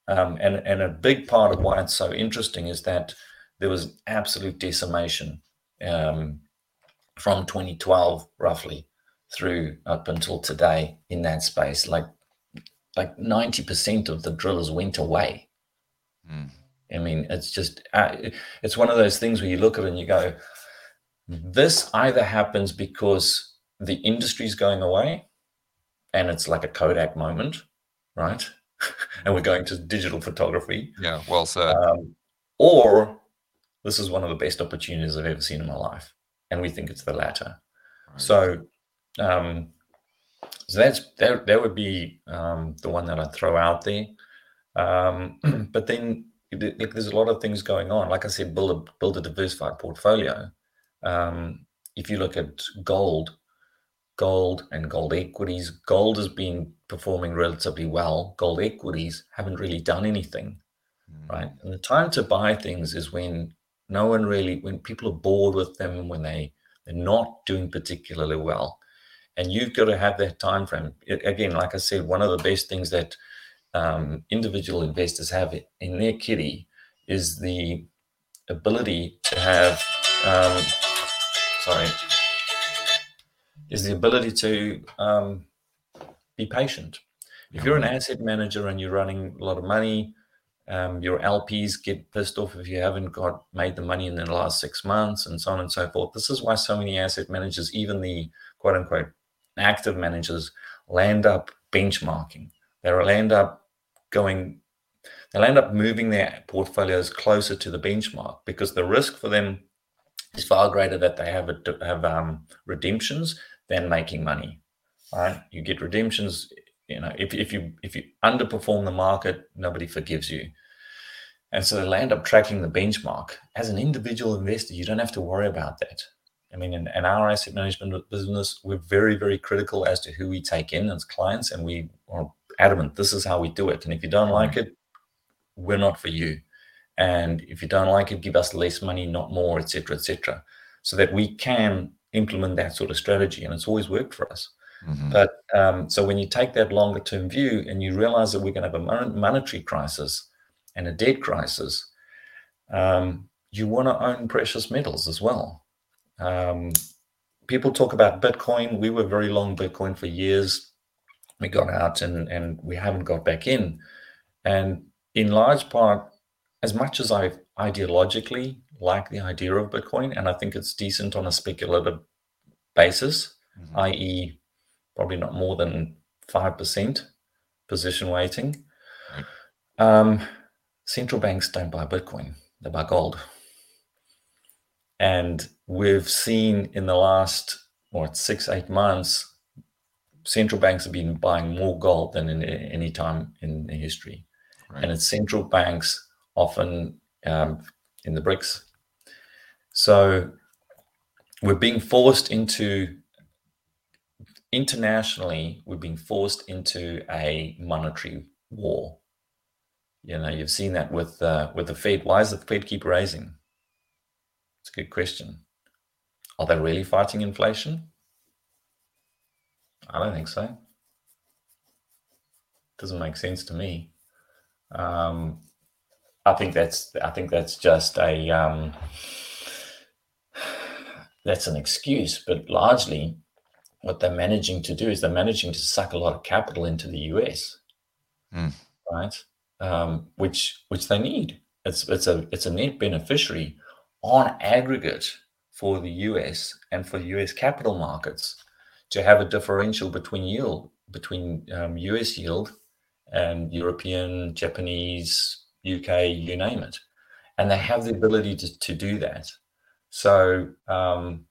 Speaker 2: Um, and, and a big part of why it's so interesting is that there was absolute decimation um, from 2012 roughly through up until today in that space. Like like 90% of the drillers went away. Mm. I mean, it's just uh, it's one of those things where you look at it and you go, this either happens because the industry's going away, and it's like a Kodak moment, right? and we're going to digital photography.
Speaker 1: Yeah, well said. Um,
Speaker 2: or this is one of the best opportunities I've ever seen in my life, and we think it's the latter. Right. So, um, so that's that. That would be um, the one that I'd throw out there. Um, but then like, there's a lot of things going on. Like I said, build a build a diversified portfolio. Um, if you look at gold, gold and gold equities. Gold has been performing relatively well. Gold equities haven't really done anything, mm. right? And the time to buy things is when no one really, when people are bored with them, and when they they're not doing particularly well, and you've got to have that time frame. It, again, like I said, one of the best things that um, individual investors have in their kitty is the ability to have. Um, sorry is the ability to um, be patient. If you're an asset manager and you're running a lot of money, um, your LPs get pissed off if you haven't got made the money in the last six months and so on and so forth. This is why so many asset managers, even the quote unquote active managers, land up benchmarking. They'll end up going, they'll end up moving their portfolios closer to the benchmark because the risk for them is far greater that they have a, have um, redemptions than making money. Right? You get redemptions. You know, if, if you if you underperform the market, nobody forgives you. And so they'll end up tracking the benchmark. As an individual investor, you don't have to worry about that. I mean, in, in, our asset management business, we're very, very critical as to who we take in as clients, and we are adamant this is how we do it. And if you don't like it, we're not for you. And if you don't like it, give us less money, not more, etc., etc., so that we can implement that sort of strategy, and it's always worked for us. Mm-hmm. But um, so when you take that longer term view and you realize that we're going to have a monetary crisis and a debt crisis, um, you want to own precious metals as well. Um, people talk about Bitcoin. We were very long Bitcoin for years. We got out and, and we haven't got back in. And in large part, as much as I ideologically like the idea of Bitcoin, and I think it's decent on a speculative basis, mm-hmm. i.e., probably not more than 5% position weighting. Um, central banks don't buy Bitcoin, they buy gold. And we've seen in the last, what, six, eight months, central banks have been buying more gold than in any time in history. Right. And it's central banks often um, in the BRICS. So we're being forced into internationally, we're being forced into a monetary war. You know, you've seen that with uh, with the Fed. Why is the Fed keep raising? It's a good question. Are they really fighting inflation? I don't think so. Doesn't make sense to me. Um, I think that's I think that's just a um, that's an excuse, but largely what they're managing to do is they're managing to suck a lot of capital into the US, mm. right? Um, which which they need. It's it's a it's a net beneficiary on aggregate for the US and for US capital markets to have a differential between yield between um, US yield and European, Japanese, UK, you name it, and they have the ability to, to do that. So um,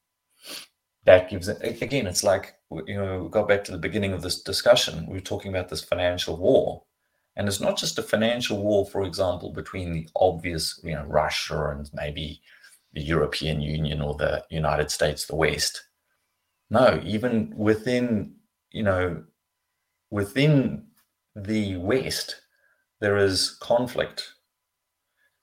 Speaker 2: that gives it again it's like you know we got back to the beginning of this discussion. We were talking about this financial war. And it's not just a financial war for example between the obvious you know russia and maybe the european union or the united states the west. No even within you know within the west there is conflict.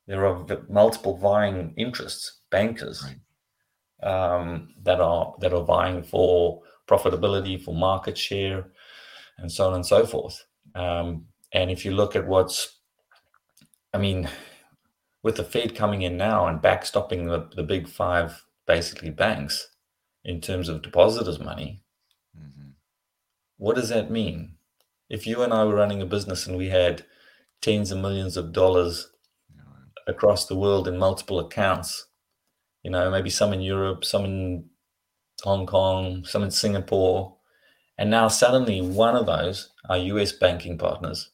Speaker 2: There are multiple vying interests bankers right. um, that are that are vying for profitability, for market share, and so on and so forth. Um, and if you look at what's, I mean, with the Fed coming in now and backstopping the, the big five basically banks in terms of depositors' money, mm-hmm. what does that mean? If you and I were running a business and we had tens of millions of dollars across the world in multiple accounts you know, maybe some in Europe, some in Hong Kong, some in Singapore. And now suddenly one of those, our US banking partners,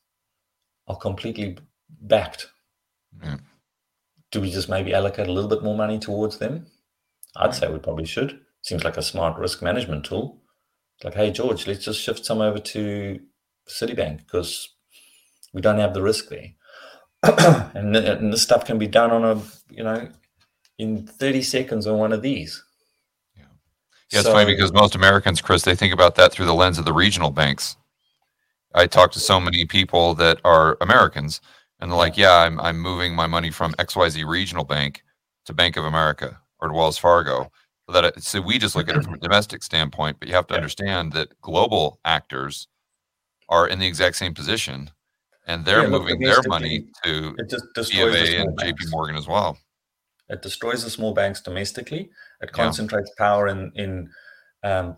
Speaker 2: are completely backed. Mm. Do we just maybe allocate a little bit more money towards them? I'd say we probably should. Seems like a smart risk management tool. It's like, hey, George, let's just shift some over to Citibank because we don't have the risk there. and, and this stuff can be done on a, you know, in 30 seconds on one of these.
Speaker 1: Yeah, yeah it's so, funny because most Americans, Chris, they think about that through the lens of the regional banks. I talk to so many people that are Americans, and they're like, "Yeah, I'm I'm moving my money from XYZ regional bank to Bank of America or to Wells Fargo." So that it, so we just look at it from a domestic standpoint, but you have to yeah. understand that global actors are in the exact same position, and they're yeah, moving their money to BofA and JP Morgan as well.
Speaker 2: It destroys the small banks domestically. It concentrates yeah. power in in um,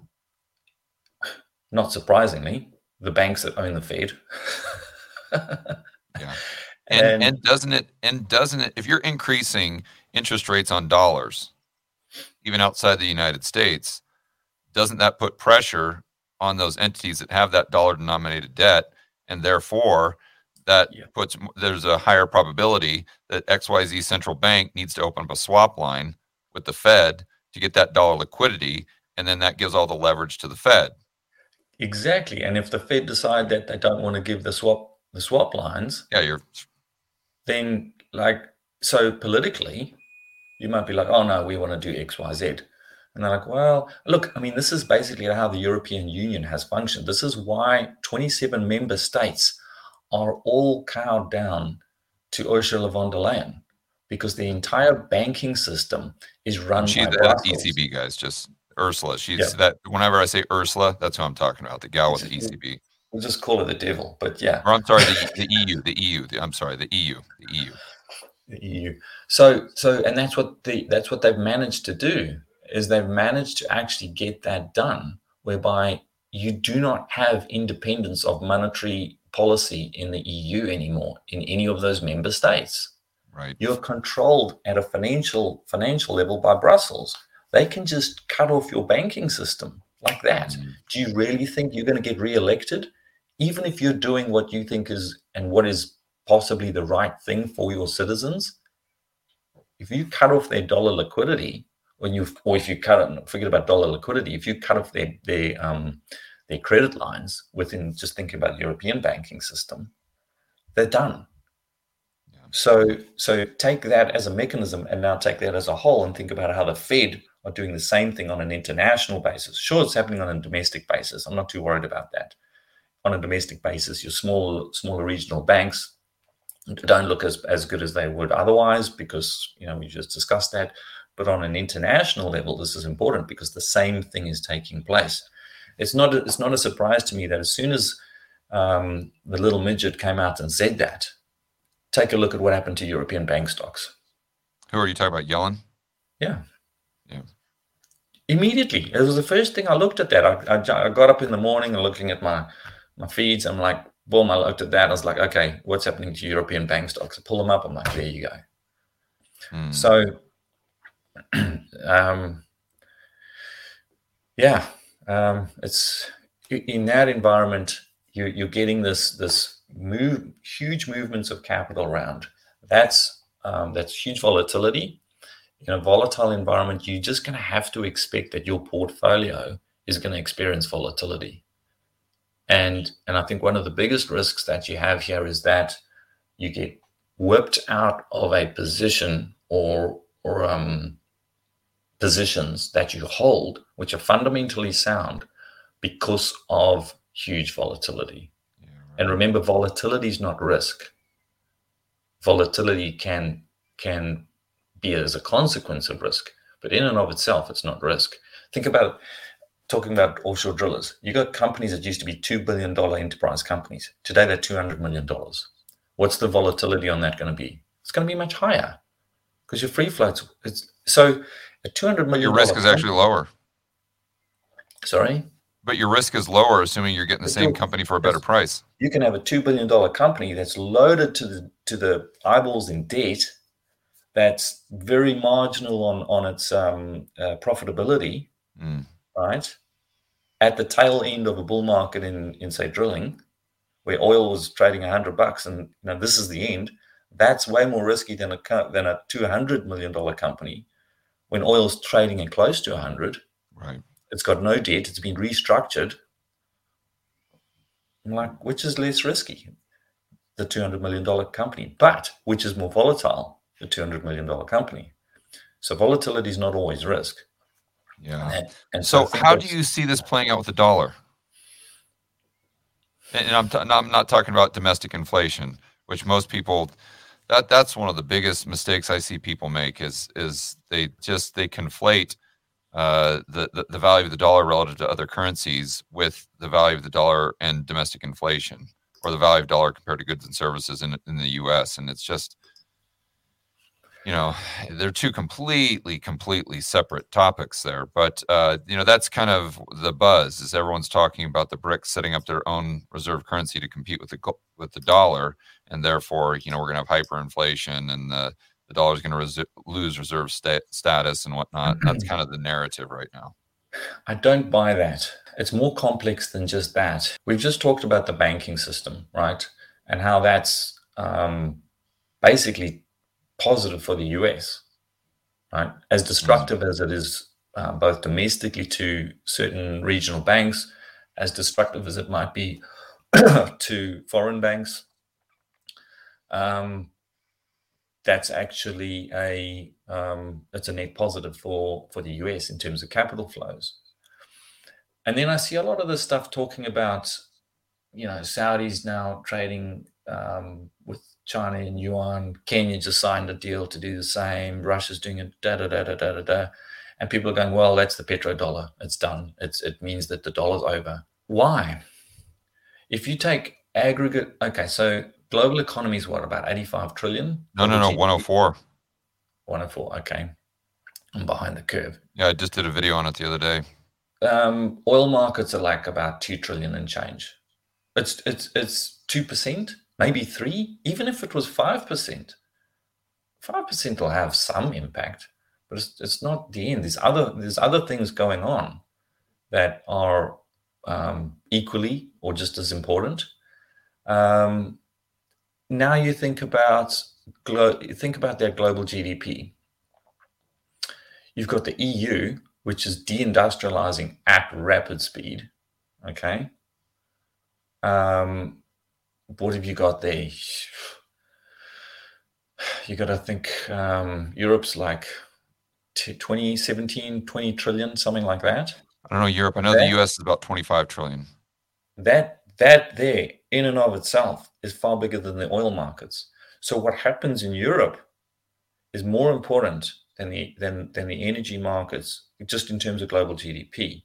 Speaker 2: not surprisingly the banks that own the Fed.
Speaker 1: yeah. And, and, and doesn't it and doesn't it if you're increasing interest rates on dollars even outside the United States doesn't that put pressure on those entities that have that dollar denominated debt and therefore that yeah. puts there's a higher probability that XYZ central bank needs to open up a swap line with the Fed to get that dollar liquidity and then that gives all the leverage to the Fed.
Speaker 2: Exactly. And if the Fed decide that they don't want to give the swap the swap lines,
Speaker 1: yeah, you're
Speaker 2: then like so politically you might be like, oh no, we want to do XYZ. And they're like, well, look, I mean, this is basically how the European Union has functioned. This is why 27 member states are all cowed down to Ursula von der Leyen because the entire banking system is run
Speaker 1: She's
Speaker 2: by
Speaker 1: the ECB guys, just Ursula. She's yeah. that whenever I say Ursula, that's who I'm talking about, the gal with the ECB.
Speaker 2: We'll just call it the devil, but yeah.
Speaker 1: Or I'm sorry, the, the EU, the EU. The, I'm sorry, the EU, the EU.
Speaker 2: the EU. So so and that's what the that's what they've managed to do is they've managed to actually get that done whereby you do not have independence of monetary policy in the EU anymore in any of those member states.
Speaker 1: Right.
Speaker 2: You're controlled at a financial financial level by Brussels. They can just cut off your banking system like that. Mm. Do you really think you're going to get re-elected? Even if you're doing what you think is and what is possibly the right thing for your citizens, if you cut off their dollar liquidity, when you or if you cut it, forget about dollar liquidity, if you cut off their their um, their credit lines within just thinking about the European banking system, they're done. Yeah. So so take that as a mechanism and now take that as a whole and think about how the Fed are doing the same thing on an international basis. Sure, it's happening on a domestic basis. I'm not too worried about that. On a domestic basis, your small smaller regional banks don't look as, as good as they would otherwise because you know we just discussed that. But on an international level this is important because the same thing is taking place. It's not a, it's not a surprise to me that as soon as um, the little midget came out and said that take a look at what happened to european bank stocks.
Speaker 1: Who are you talking about yellen?
Speaker 2: Yeah.
Speaker 1: Yeah.
Speaker 2: Immediately. It was the first thing i looked at that. I, I, I got up in the morning and looking at my my feeds i'm like boom, I looked at that. I was like, okay, what's happening to European bank stocks? I pull them up. I'm like, there you go. Hmm. So, um, yeah, um, it's in that environment. You, you're getting this this move, huge movements of capital around. That's um, that's huge volatility. In a volatile environment, you're just going to have to expect that your portfolio is going to experience volatility. And and I think one of the biggest risks that you have here is that you get whipped out of a position or or um, positions that you hold, which are fundamentally sound, because of huge volatility. Yeah, right. And remember, volatility is not risk. Volatility can can be as a consequence of risk, but in and of itself, it's not risk. Think about it talking about offshore drillers, you got companies that used to be $2 billion enterprise companies. Today, they're $200 million. What's the volatility on that going to be? It's going to be much higher because your free floats. It's, so a $200 million.
Speaker 1: Your risk is actually lower.
Speaker 2: Sorry?
Speaker 1: But your risk is lower, assuming you're getting the same company for a better price.
Speaker 2: You can have a $2 billion company that's loaded to the, to the eyeballs in debt, that's very marginal on, on its um, uh, profitability. Mm right? At the tail end of a bull market in, in say drilling, where oil was trading hundred bucks, and you know, this is the end. That's way more risky than a than a two hundred million dollar company when oil's trading at close to hundred.
Speaker 1: Right.
Speaker 2: It's got no debt. It's been restructured. I'm like, which is less risky? The two hundred million dollar company, but which is more volatile? The two hundred million dollar company. So volatility is not always risk.
Speaker 1: Yeah. And, and so, so how do you see this playing out with the dollar? And I'm, t- I'm not talking about domestic inflation, which most people that that's one of the biggest mistakes I see people make is is they just they conflate uh, the, the, the value of the dollar relative to other currencies with the value of the dollar and domestic inflation, or the value of dollar compared to goods and services in in the U.S. And it's just you know they're two completely completely separate topics there but uh, you know that's kind of the buzz is everyone's talking about the BRICS setting up their own reserve currency to compete with the with the dollar and therefore you know we're going to have hyperinflation and the the dollar is going to res- lose reserve sta- status and whatnot. That's kind of the narrative right now.
Speaker 2: I don't buy that. It's more complex than just that. We've just talked about the banking system right? And how that's um, basically positive for the US, right? As destructive as it is uh, both domestically to certain regional banks, as destructive as it might be to foreign banks, um, that's actually a um, that's a net positive for for the US in terms of capital flows. And then I see a lot of this stuff talking about, you know, Saudis now trading um, with China and yuan. Kenya just signed a deal to do the same. Russia's doing it. Da da da da da da da. And people are going, well, that's the petrodollar. It's done. It's it means that the dollar's over. Why? If you take aggregate, okay, so global economy is what about 85 trillion?
Speaker 1: No, no, no, 104.
Speaker 2: 104. Okay, I'm behind the curve.
Speaker 1: Yeah, I just did a video on it the other day.
Speaker 2: Um, oil markets are like about two trillion and change. It's it's it's two percent, maybe three. Even if it was five percent, five percent will have some impact, but it's, it's not the end. There's other there's other things going on that are um, equally or just as important. Um, now you think about glo- think about their global GDP. You've got the EU, which is deindustrializing at rapid speed. Okay. Um, what have you got there? You got to think um, Europe's like 20, 17, 20 trillion, something like that.
Speaker 1: I don't know Europe. I know that, the US is about 25 trillion.
Speaker 2: That that there in and of itself is far bigger than the oil markets. So what happens in Europe is more important than the than than the energy markets, just in terms of global GDP.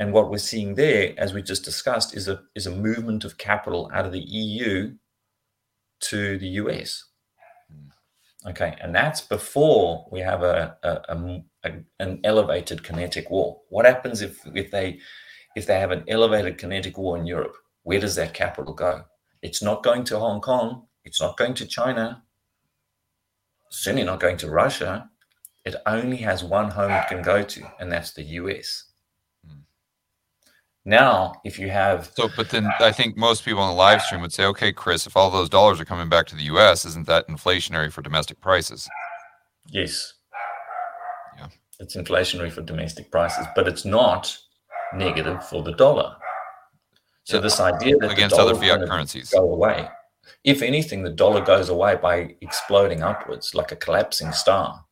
Speaker 2: And what we're seeing there, as we just discussed, is a is a movement of capital out of the EU to the US. Hmm. Okay, and that's before we have a, a, a, a, an elevated kinetic war. What happens if if they if they have an elevated kinetic war in Europe? Where does that capital go? It's not going to Hong Kong. It's not going to China. Certainly not going to Russia. It only has one home it can go to, and that's the US. Now, if you have
Speaker 1: so, but then I think most people on the live stream would say, "Okay, Chris, if all those dollars are coming back to the U.S., isn't that inflationary for domestic prices?"
Speaker 2: Yes. Yeah, it's inflationary for domestic prices, but it's not negative for the dollar. So yeah. this idea that
Speaker 1: against other fiat currencies
Speaker 2: go away. If anything, the dollar goes away by exploding upwards like a collapsing star.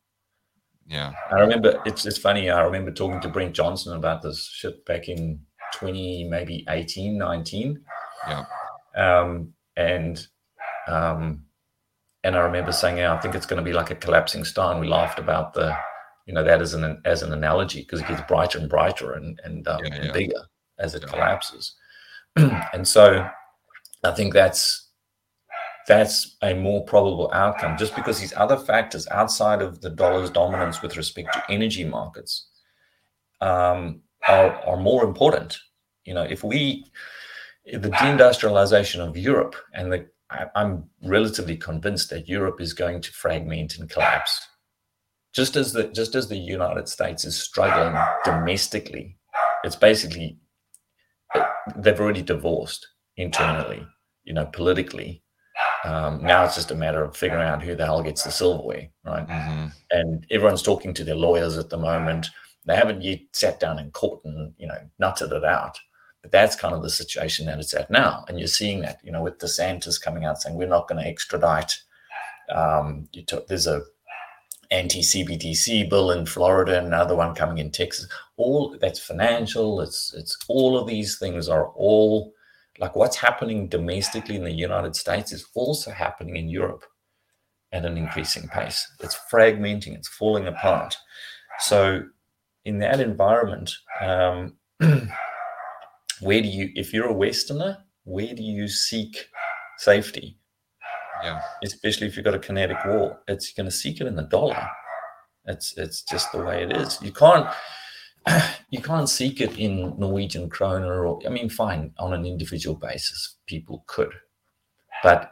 Speaker 1: Yeah.
Speaker 2: I remember it's it's funny. I remember talking to Brent Johnson about this shit back in 20, maybe 18, 19.
Speaker 1: Yeah.
Speaker 2: Um, and um, and I remember saying, yeah, I think it's going to be like a collapsing star. And we laughed about the, you know, that as an as an analogy because it gets brighter and brighter and and, um, yeah, yeah. and bigger as it collapses. and so I think that's that's a more probable outcome just because these other factors outside of the dollar's dominance with respect to energy markets um, are, are more important. You know, if we, the deindustrialization of Europe, and the, I, I'm relatively convinced that Europe is going to fragment and collapse, just as the just as the United States is struggling domestically. It's basically they've already divorced internally, you know, politically. Um, now it's just a matter of figuring out who the hell gets the silverware, right? Mm-hmm. And everyone's talking to their lawyers at the moment. They haven't yet sat down in court and you know nutted it out. But that's kind of the situation that it's at now, and you're seeing that you know with DeSantis coming out saying we're not going to extradite. Um, there's a anti-CBDC bill in Florida, another one coming in Texas. All that's financial. It's it's all of these things are all like what's happening domestically in the United States is also happening in Europe at an increasing pace. It's fragmenting. It's falling apart. So in that environment, um, where do you, if you're a Westerner, where do you seek safety?
Speaker 1: Yeah.
Speaker 2: Especially if you've got a kinetic war, it's going to seek it in the dollar. It's it's just the way it is. You can't you can't seek it in Norwegian kroner or I mean, fine on an individual basis, people could, but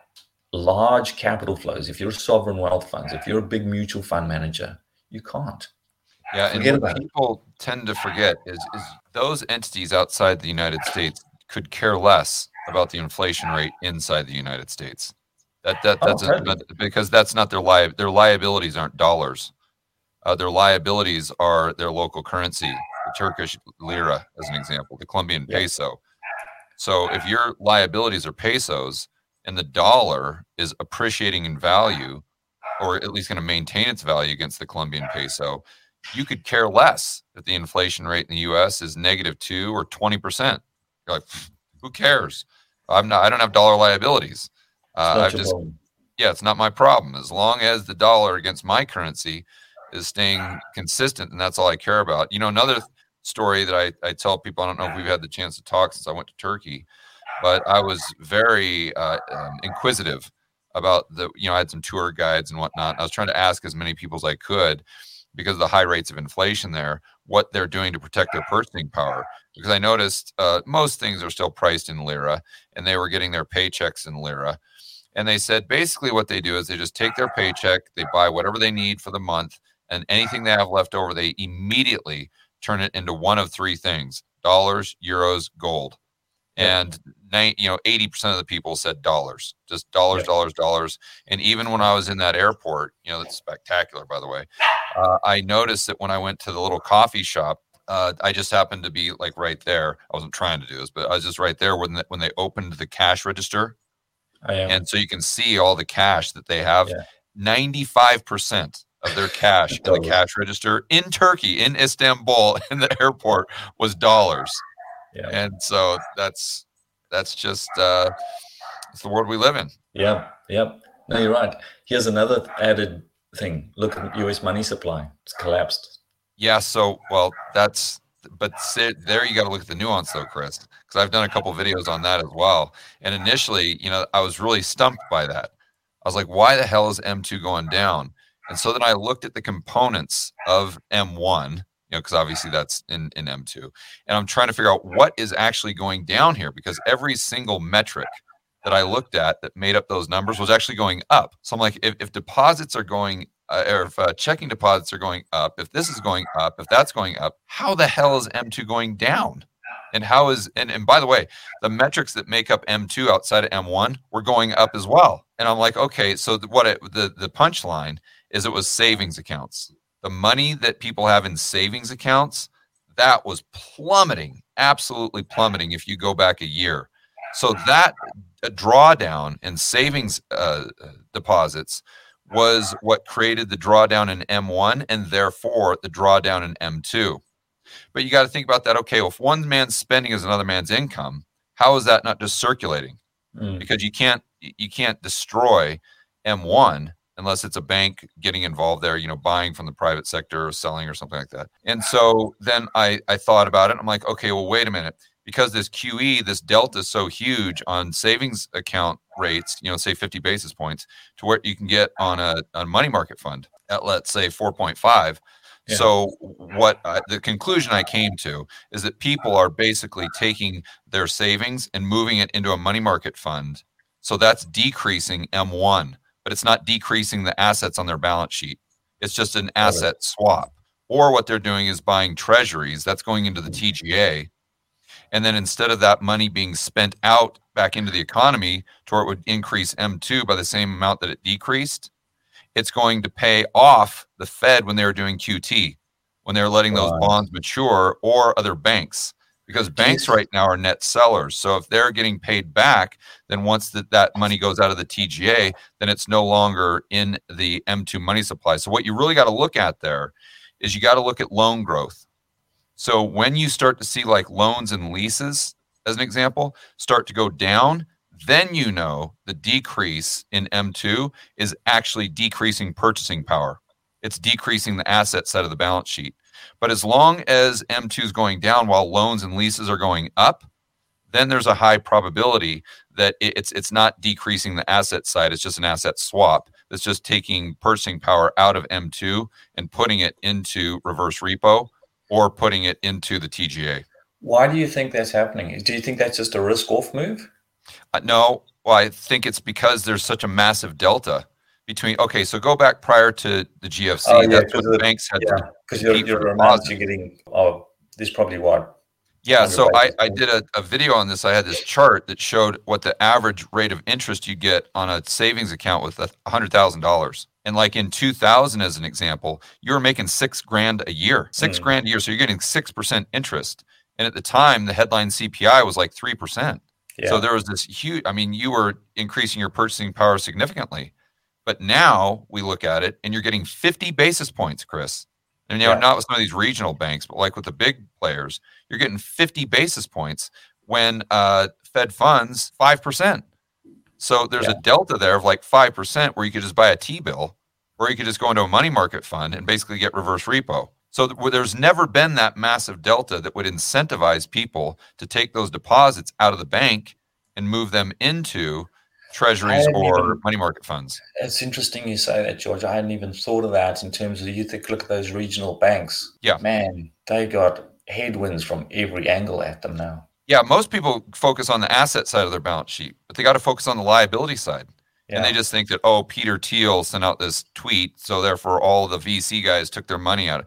Speaker 2: large capital flows. If you're a sovereign wealth funds, if you're a big mutual fund manager, you can't.
Speaker 1: Yeah, Forget and what people it. tend to forget is is those entities outside the United States could care less about the inflation rate inside the United States. That that that's oh, a, because that's not their li- their liabilities aren't dollars. Uh, their liabilities are their local currency, the Turkish lira, as an example, the Colombian yeah. peso. So if your liabilities are pesos and the dollar is appreciating in value, or at least going to maintain its value against the Colombian peso, you could care less if the inflation rate in the U.S. is negative two or twenty percent. You're like, who cares? I'm not. I don't have dollar liabilities. Uh, I've just, problem. yeah, it's not my problem. As long as the dollar against my currency is staying consistent, and that's all I care about. You know, another story that I, I tell people, I don't know if we've had the chance to talk since I went to Turkey. but I was very uh, um, inquisitive about the, you know, I had some tour guides and whatnot. I was trying to ask as many people as I could because of the high rates of inflation there, what they're doing to protect their purchasing power. Because I noticed uh, most things are still priced in lira, and they were getting their paychecks in lira. And they said basically what they do is they just take their paycheck, they buy whatever they need for the month, and anything they have left over, they immediately turn it into one of three things: dollars, euros, gold. And you know, eighty percent of the people said dollars, just dollars, yeah. dollars, dollars. And even when I was in that airport, you know, that's spectacular, by the way. Uh, I noticed that when I went to the little coffee shop, uh, I just happened to be like right there. I wasn't trying to do this, but I was just right there when the, when they opened the cash register, and so you can see all the cash that they have. Five percent of their cash in the cash register in Turkey, in Istanbul, in the airport was dollars. Yeah. And so that's that's just uh, it's the world we live in.
Speaker 2: Yeah, yep. No, you're right. Here's another added thing. Look at U.S. money supply; it's collapsed.
Speaker 1: Yeah. So, well, that's but there you got to look at the nuance though, Chris, because I've done a couple videos on that as well. And initially, you know, I was really stumped by that. I was like, why the hell is M2 going down? And so then I looked at the components of M1 know, because obviously that's in, in M2. And I'm trying to figure out what is actually going down here because every single metric that I looked at that made up those numbers was actually going up. So I'm like, if, if deposits are going, uh, or if uh, checking deposits are going up, if this is going up, if that's going up, how the hell is M2 going down? And how is, and, and by the way, the metrics that make up M2 outside of M1 were going up as well. And I'm like, okay, so what it, the, the punchline is it was savings accounts the money that people have in savings accounts, that was plummeting, absolutely plummeting if you go back a year. So that drawdown in savings uh, deposits was what created the drawdown in M1 and therefore the drawdown in M2. But you got to think about that. Okay, well, if one man's spending is another man's income, how is that not just circulating? Mm. Because you can't you can't destroy M1 unless it's a bank getting involved there, you know, buying from the private sector or selling or something like that. And so then I, I thought about it. I'm like, okay, well, wait a minute. Because this QE, this delta is so huge on savings account rates, you know, say 50 basis points to where you can get on a, a money market fund at, let's say, 4.5. Yeah. So, what uh, the conclusion I came to is that people are basically taking their savings and moving it into a money market fund. So that's decreasing M1 but it's not decreasing the assets on their balance sheet. It's just an asset swap. Or what they're doing is buying treasuries that's going into the mm-hmm. TGA. And then instead of that money being spent out back into the economy to where it would increase M2 by the same amount that it decreased, it's going to pay off the Fed when they were doing QT, when they were letting those bonds mature or other banks because banks right now are net sellers. So if they're getting paid back, then once that, that money goes out of the TGA, then it's no longer in the M2 money supply. So what you really got to look at there is you got to look at loan growth. So when you start to see like loans and leases, as an example, start to go down, then you know the decrease in M2 is actually decreasing purchasing power. It's decreasing the asset side of the balance sheet. But as long as M2 is going down while loans and leases are going up, then there's a high probability that it's it's not decreasing the asset side. It's just an asset swap that's just taking purchasing power out of M2 and putting it into reverse repo or putting it into the TGA.
Speaker 2: Why do you think that's happening? Do you think that's just a risk off move?
Speaker 1: Uh, no. Well, I think it's because there's such a massive delta between okay so go back prior to the gfc oh, yeah, that's what the, banks had yeah
Speaker 2: because you're, you're amounts you're getting oh this probably what
Speaker 1: yeah so I, I did a, a video on this. I had this chart that showed what the average rate of interest you get on a savings account with a hundred thousand dollars. And like in 2000 as an example you were making six grand a year six mm. grand a year. So you're getting six percent interest. And at the time the headline cpi was like three percent. Yeah. so there was this huge i mean you were increasing your purchasing power significantly but now we look at it and you're getting 50 basis points, Chris. And you know, yeah. not with some of these regional banks, but like with the big players, you're getting 50 basis points when uh, Fed funds 5%. So there's yeah. a delta there of like 5% where you could just buy a T bill or you could just go into a money market fund and basically get reverse repo. So th- there's never been that massive delta that would incentivize people to take those deposits out of the bank and move them into treasuries or even, money market funds.
Speaker 2: It's interesting you say that, George. I hadn't even thought of that in terms of you think look at those regional banks.
Speaker 1: Yeah.
Speaker 2: Man, they got headwinds from every angle at them now.
Speaker 1: Yeah, most people focus on the asset side of their balance sheet, but they got to focus on the liability side. Yeah. And they just think that, oh, Peter Thiel sent out this tweet, so therefore all the VC guys took their money out.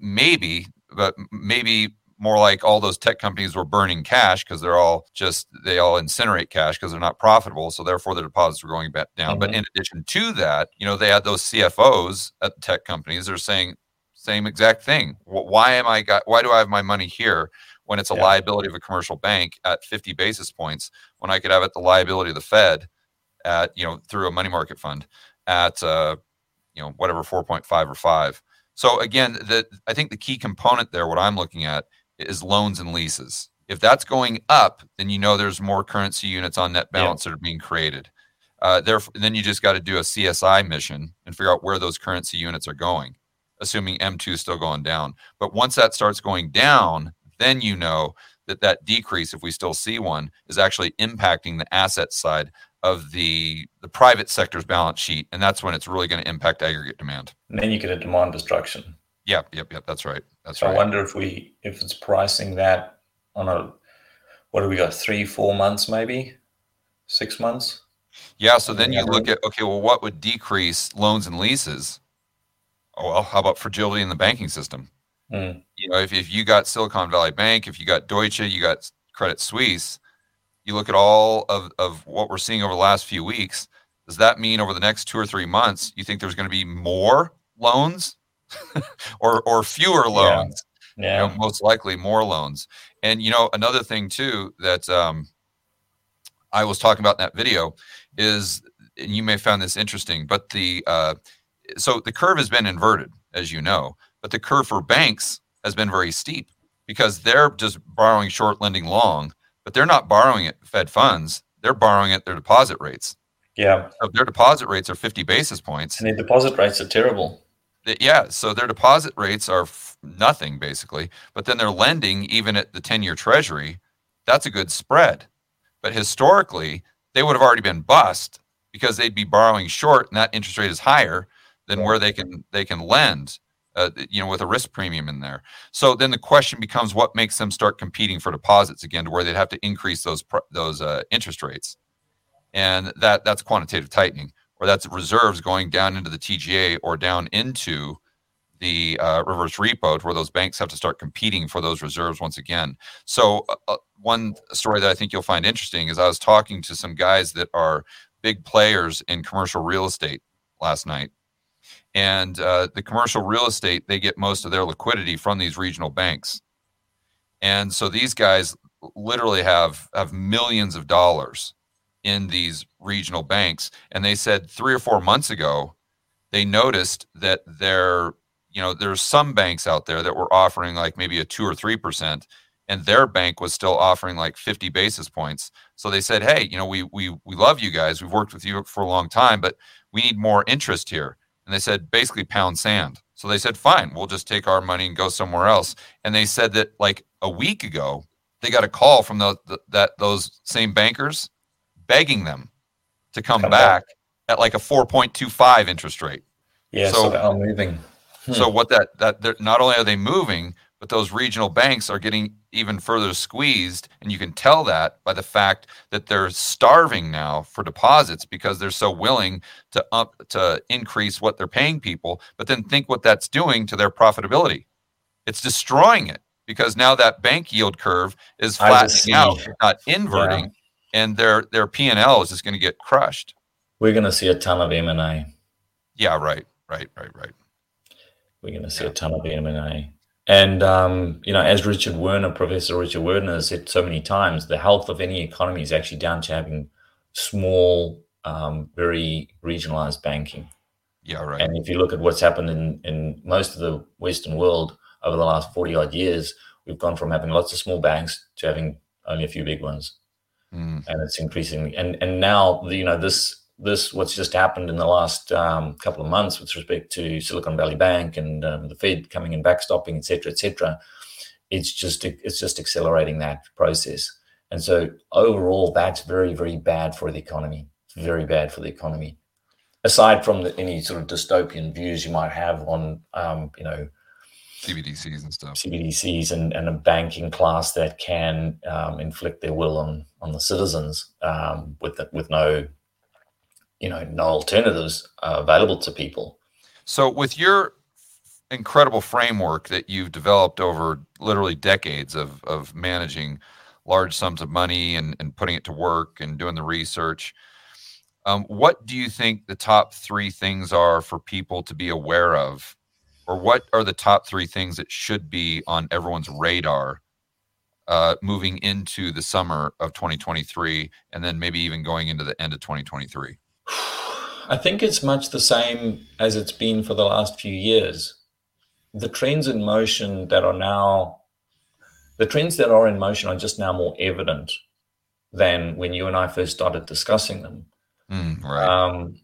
Speaker 1: Maybe, but maybe more like all those tech companies were burning cash because they're all just they all incinerate cash because they're not profitable so therefore the deposits were going back down mm-hmm. but in addition to that you know they had those cfos at the tech companies they're saying same exact thing why am i got why do i have my money here when it's a yeah. liability of a commercial bank at 50 basis points when i could have it the liability of the fed at you know through a money market fund at uh you know whatever 4.5 or 5 so again the i think the key component there what i'm looking at is loans and leases. If that's going up, then you know there's more currency units on net balance yeah. that are being created. Uh, therefore, then you just got to do a CSI mission and figure out where those currency units are going, assuming M2 is still going down. But once that starts going down, then you know that that decrease, if we still see one, is actually impacting the asset side of the the private sector's balance sheet, and that's when it's really going to impact aggregate demand.
Speaker 2: And then you get a demand destruction.
Speaker 1: Yep, yep, yep. That's right. That's
Speaker 2: so
Speaker 1: right.
Speaker 2: I wonder if we if it's pricing that on a what do we got three four months maybe six months.
Speaker 1: Yeah. So then you look at okay, well, what would decrease loans and leases? Oh well, how about fragility in the banking system? Mm. You know, if, if you got Silicon Valley Bank, if you got Deutsche, you got Credit Suisse, you look at all of, of what we're seeing over the last few weeks, does that mean over the next two or three months, you think there's going to be more loans or or fewer loans. Yeah. yeah. You know, most likely more loans. And you know, another thing too that um, I was talking about in that video is, and you may have found this interesting, but the uh, so the curve has been inverted, as you know, but the curve for banks has been very steep because they're just borrowing short, lending long, but they're not borrowing at Fed funds; they're borrowing at their deposit rates.
Speaker 2: Yeah,
Speaker 1: so their deposit rates are 50 basis points,
Speaker 2: and the deposit rates are terrible
Speaker 1: yeah so their deposit rates are f- nothing basically but then they're lending even at the 10 year treasury. That's a good spread. But historically they would have already been bust because they'd be borrowing short and that interest rate is higher than where they can they can lend uh, you know with a risk premium in there. So then the question becomes what makes them start competing for deposits again to where they'd have to increase those those uh, interest rates. And that that's quantitative tightening or that's reserves going down into the TGA or down into the uh, reverse repo, where those banks have to start competing for those reserves once again. So, uh, uh, one story that I think you'll find interesting is I was talking to some guys that are big players in commercial real estate last night. And uh, the commercial real estate, they get most of their liquidity from these regional banks. And so these guys literally have, have millions of dollars in these regional banks. And they said three or four months ago, they noticed that there, you know, there's some banks out there that were offering like maybe a two or three percent, and their bank was still offering like 50 basis points. So they said, hey, you know, we we we love you guys. We've worked with you for a long time, but we need more interest here. And they said basically pound sand. So they said, fine, we'll just take our money and go somewhere else. And they said that like a week ago, they got a call from the, the that those same bankers begging them to come, come back, back, at like a 4.25 interest rate.
Speaker 2: Yeah, so, so they're moving.
Speaker 1: Hmm. So what that that they're, not only are they moving, but those regional banks are getting even further squeezed, and you can tell that by the fact that they're starving now for deposits because they're so willing to up to increase what they're paying people. But then think what that's doing to their profitability. It's destroying it because now that bank yield curve is flattening out, not inverting. Yeah and their their P and L is just going to get crushed.
Speaker 2: We're going to see a ton of M and A.
Speaker 1: Yeah, right, right, right, right.
Speaker 2: We're going to see yeah. a ton of M and A. And um, you know, as Richard Werner, Professor Richard Werner, has said so many times, the health of any economy is actually down to having small, um, very regionalized banking.
Speaker 1: Yeah, right.
Speaker 2: And if you look at what's happened in in most of the Western world over the last forty odd years, we've gone from having lots of small banks to having only a few big ones mm. and it's increasing. And and now you know this this what's just happened in the last um, couple of months with respect to Silicon Valley Bank and um, the Fed coming in backstopping, et cetera, et cetera. It's just it's just accelerating that process. And so overall, that's very, very bad for the economy. It's very bad for the economy. Aside from the, any sort of dystopian views you might have on, um, you know,
Speaker 1: CBDCs and stuff.
Speaker 2: CBDCs and, and a banking class that can um, inflict their will on on the citizens um, with the, with no, you know, no alternatives uh, available to people.
Speaker 1: So with your incredible framework that you've developed over literally decades of of managing large sums of money and, and putting it to work and doing the research. Um, what do you think the top three things are for people to be aware of or what are the top three things that should be on everyone's radar uh, moving into the summer of 2023 and then maybe even going into the end of 2023?
Speaker 2: I think it's much the same as it's been for the last few years. The trends in motion that are now, the trends that are in motion are just now more evident than when you and I first started discussing them.
Speaker 1: Mm, right.
Speaker 2: Um,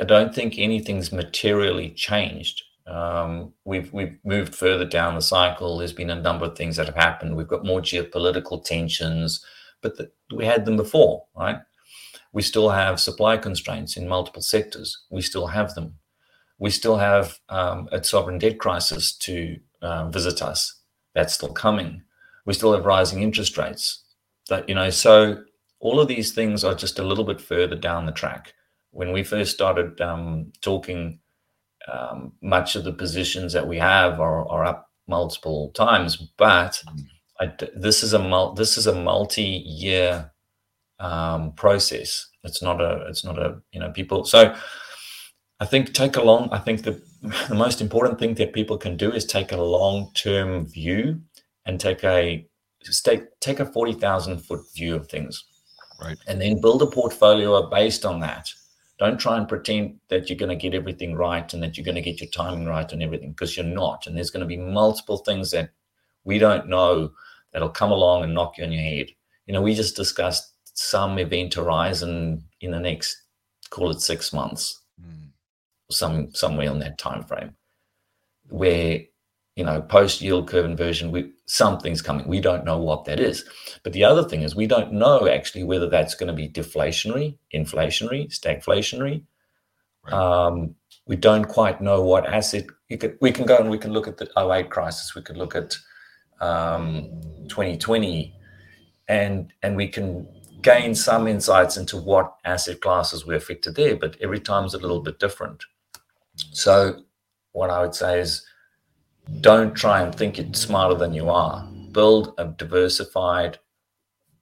Speaker 2: I don't think anything's materially changed. Um, we've we've moved further down the cycle. There's been a number of things that have happened. We've got more geopolitical tensions, but the, we had them before, right? We still have supply constraints in multiple sectors. We still have them. We still have um, a sovereign debt crisis to um, visit us. That's still coming. We still have rising interest rates. That you know, so all of these things are just a little bit further down the track. When we first started um, talking um, much of the positions that we have are, are up multiple times, but I, this is a mul- this is a multi-year um, process. It's not a it's not a you know people. So I think take a long. I think the the most important thing that people can do is take a long-term view and take a take take a forty thousand foot view of things,
Speaker 1: right,
Speaker 2: and then build a portfolio based on that don't try and pretend that you're going to get everything right and that you're going to get your timing right and everything because you're not. And there's going to be multiple things that we don't know that'll come along and knock you on your head. You know, we just discussed some event horizon in the next, call it six months, mm. some somewhere on that time frame, where you know, post yield curve inversion, we something's coming. We don't know what that is. But the other thing is we don't know actually whether that's going to be deflationary, inflationary, stagflationary. Right. Um, we don't quite know what asset could, we can go and we can look at the 08 crisis. We could look at um, 2020 and and we can gain some insights into what asset classes were affected there, but every time is a little bit different. So what I would say is don't try and think you're smarter than you are. Build a diversified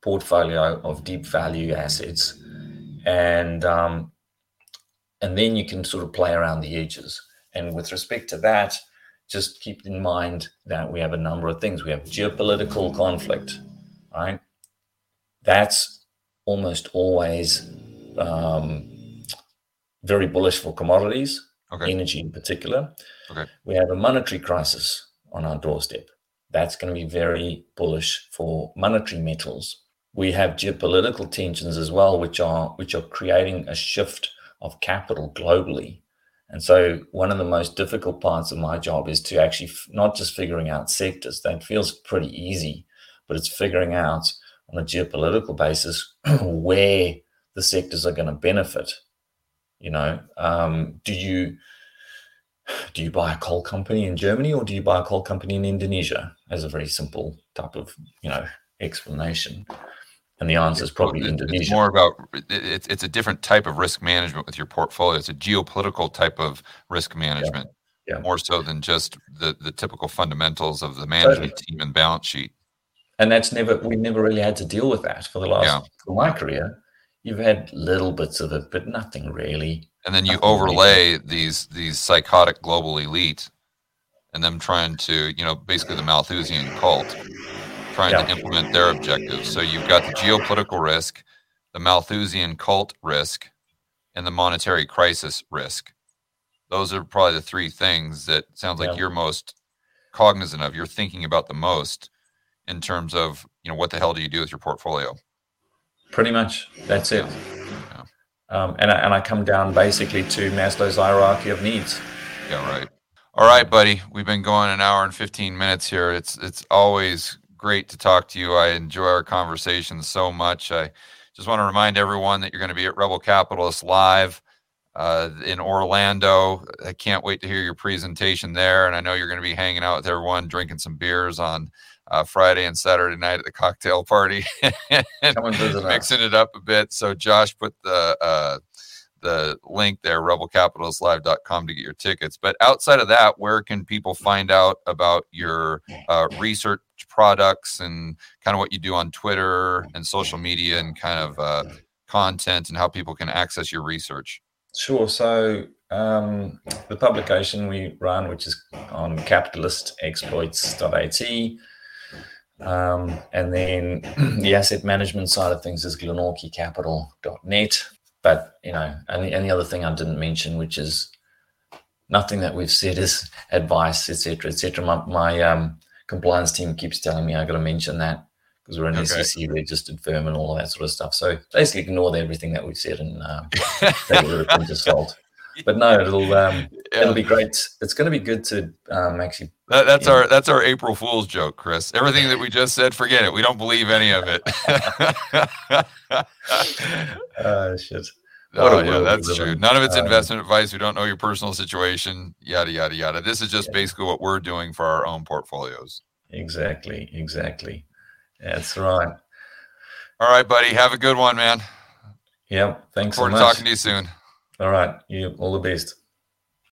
Speaker 2: portfolio of deep value assets, and um, and then you can sort of play around the edges. And with respect to that, just keep in mind that we have a number of things. We have geopolitical conflict, right? That's almost always um, very bullish for commodities, okay. energy in particular.
Speaker 1: Okay.
Speaker 2: We have a monetary crisis on our doorstep. That's going to be very bullish for monetary metals. We have geopolitical tensions as well, which are which are creating a shift of capital globally. And so, one of the most difficult parts of my job is to actually f- not just figuring out sectors. That feels pretty easy, but it's figuring out on a geopolitical basis where the sectors are going to benefit. You know, um, do you do you buy a coal company in Germany or do you buy a coal company in Indonesia? As a very simple type of you know explanation. And the answer is probably
Speaker 1: it's,
Speaker 2: Indonesia.
Speaker 1: It's more about it's it's a different type of risk management with your portfolio. It's a geopolitical type of risk management, yeah. Yeah. more so than just the the typical fundamentals of the management totally. team and balance sheet.
Speaker 2: And that's never we never really had to deal with that for the last yeah. for my career. You've had little bits of it, but nothing really
Speaker 1: and then you overlay these these psychotic global elite and them trying to you know basically the malthusian cult trying yeah. to implement their objectives. So you've got the geopolitical risk the malthusian cult risk and the monetary crisis risk. Those are probably the three things that sounds like yeah. you're most cognizant of you're thinking about the most in terms of you know what the hell do you do with your portfolio?
Speaker 2: Pretty much. That's it um, and, I, and I come down basically to Maslow's hierarchy of needs.
Speaker 1: Yeah, right. All right, buddy. We've been going an hour and 15 minutes here. It's it's always great to talk to you. I enjoy our conversation so much. I just want to remind everyone that you're going to be at Rebel Capitalist Live uh, in Orlando. I can't wait to hear your presentation there. And I know you're going to be hanging out with everyone, drinking some beers on uh, Friday and Saturday night at the cocktail party mixing it up a bit. So Josh put the uh, the link there, rebelcapitalistlive.com to get your tickets. But outside of that, where can people find out about your uh, research products and kind of what you do on Twitter and social media and kind of uh, content and how people can access your research?
Speaker 2: Sure. So um, the publication we run, which is on capitalistexploits.at, and then the asset management side of things is glenorchycapital.net. But you know, and the, other thing I didn't mention, which is nothing that we've said is advice, etc., etc. My, my um, compliance team keeps telling me I got to mention that because we're an okay. SEC registered firm and all of that sort of stuff. So basically, ignore everything that we've said and uh, take it with a pinch of salt. But no, it'll um, yeah. it'll be great. It's going to be good to um, actually.
Speaker 1: That, that's our that's our April Fool's joke, Chris. Everything that we just said, forget it. We don't believe any of it.
Speaker 2: uh, shit.
Speaker 1: Oh yeah, that's true. None of it's uh, investment advice. We don't know your personal situation. Yada yada yada. This is just yeah. basically what we're doing for our own portfolios.
Speaker 2: Exactly. Exactly. That's right.
Speaker 1: All right, buddy. Have a good one, man.
Speaker 2: Yep. Thanks.
Speaker 1: Look forward
Speaker 2: so
Speaker 1: to talking to you soon.
Speaker 2: All right. You all the best.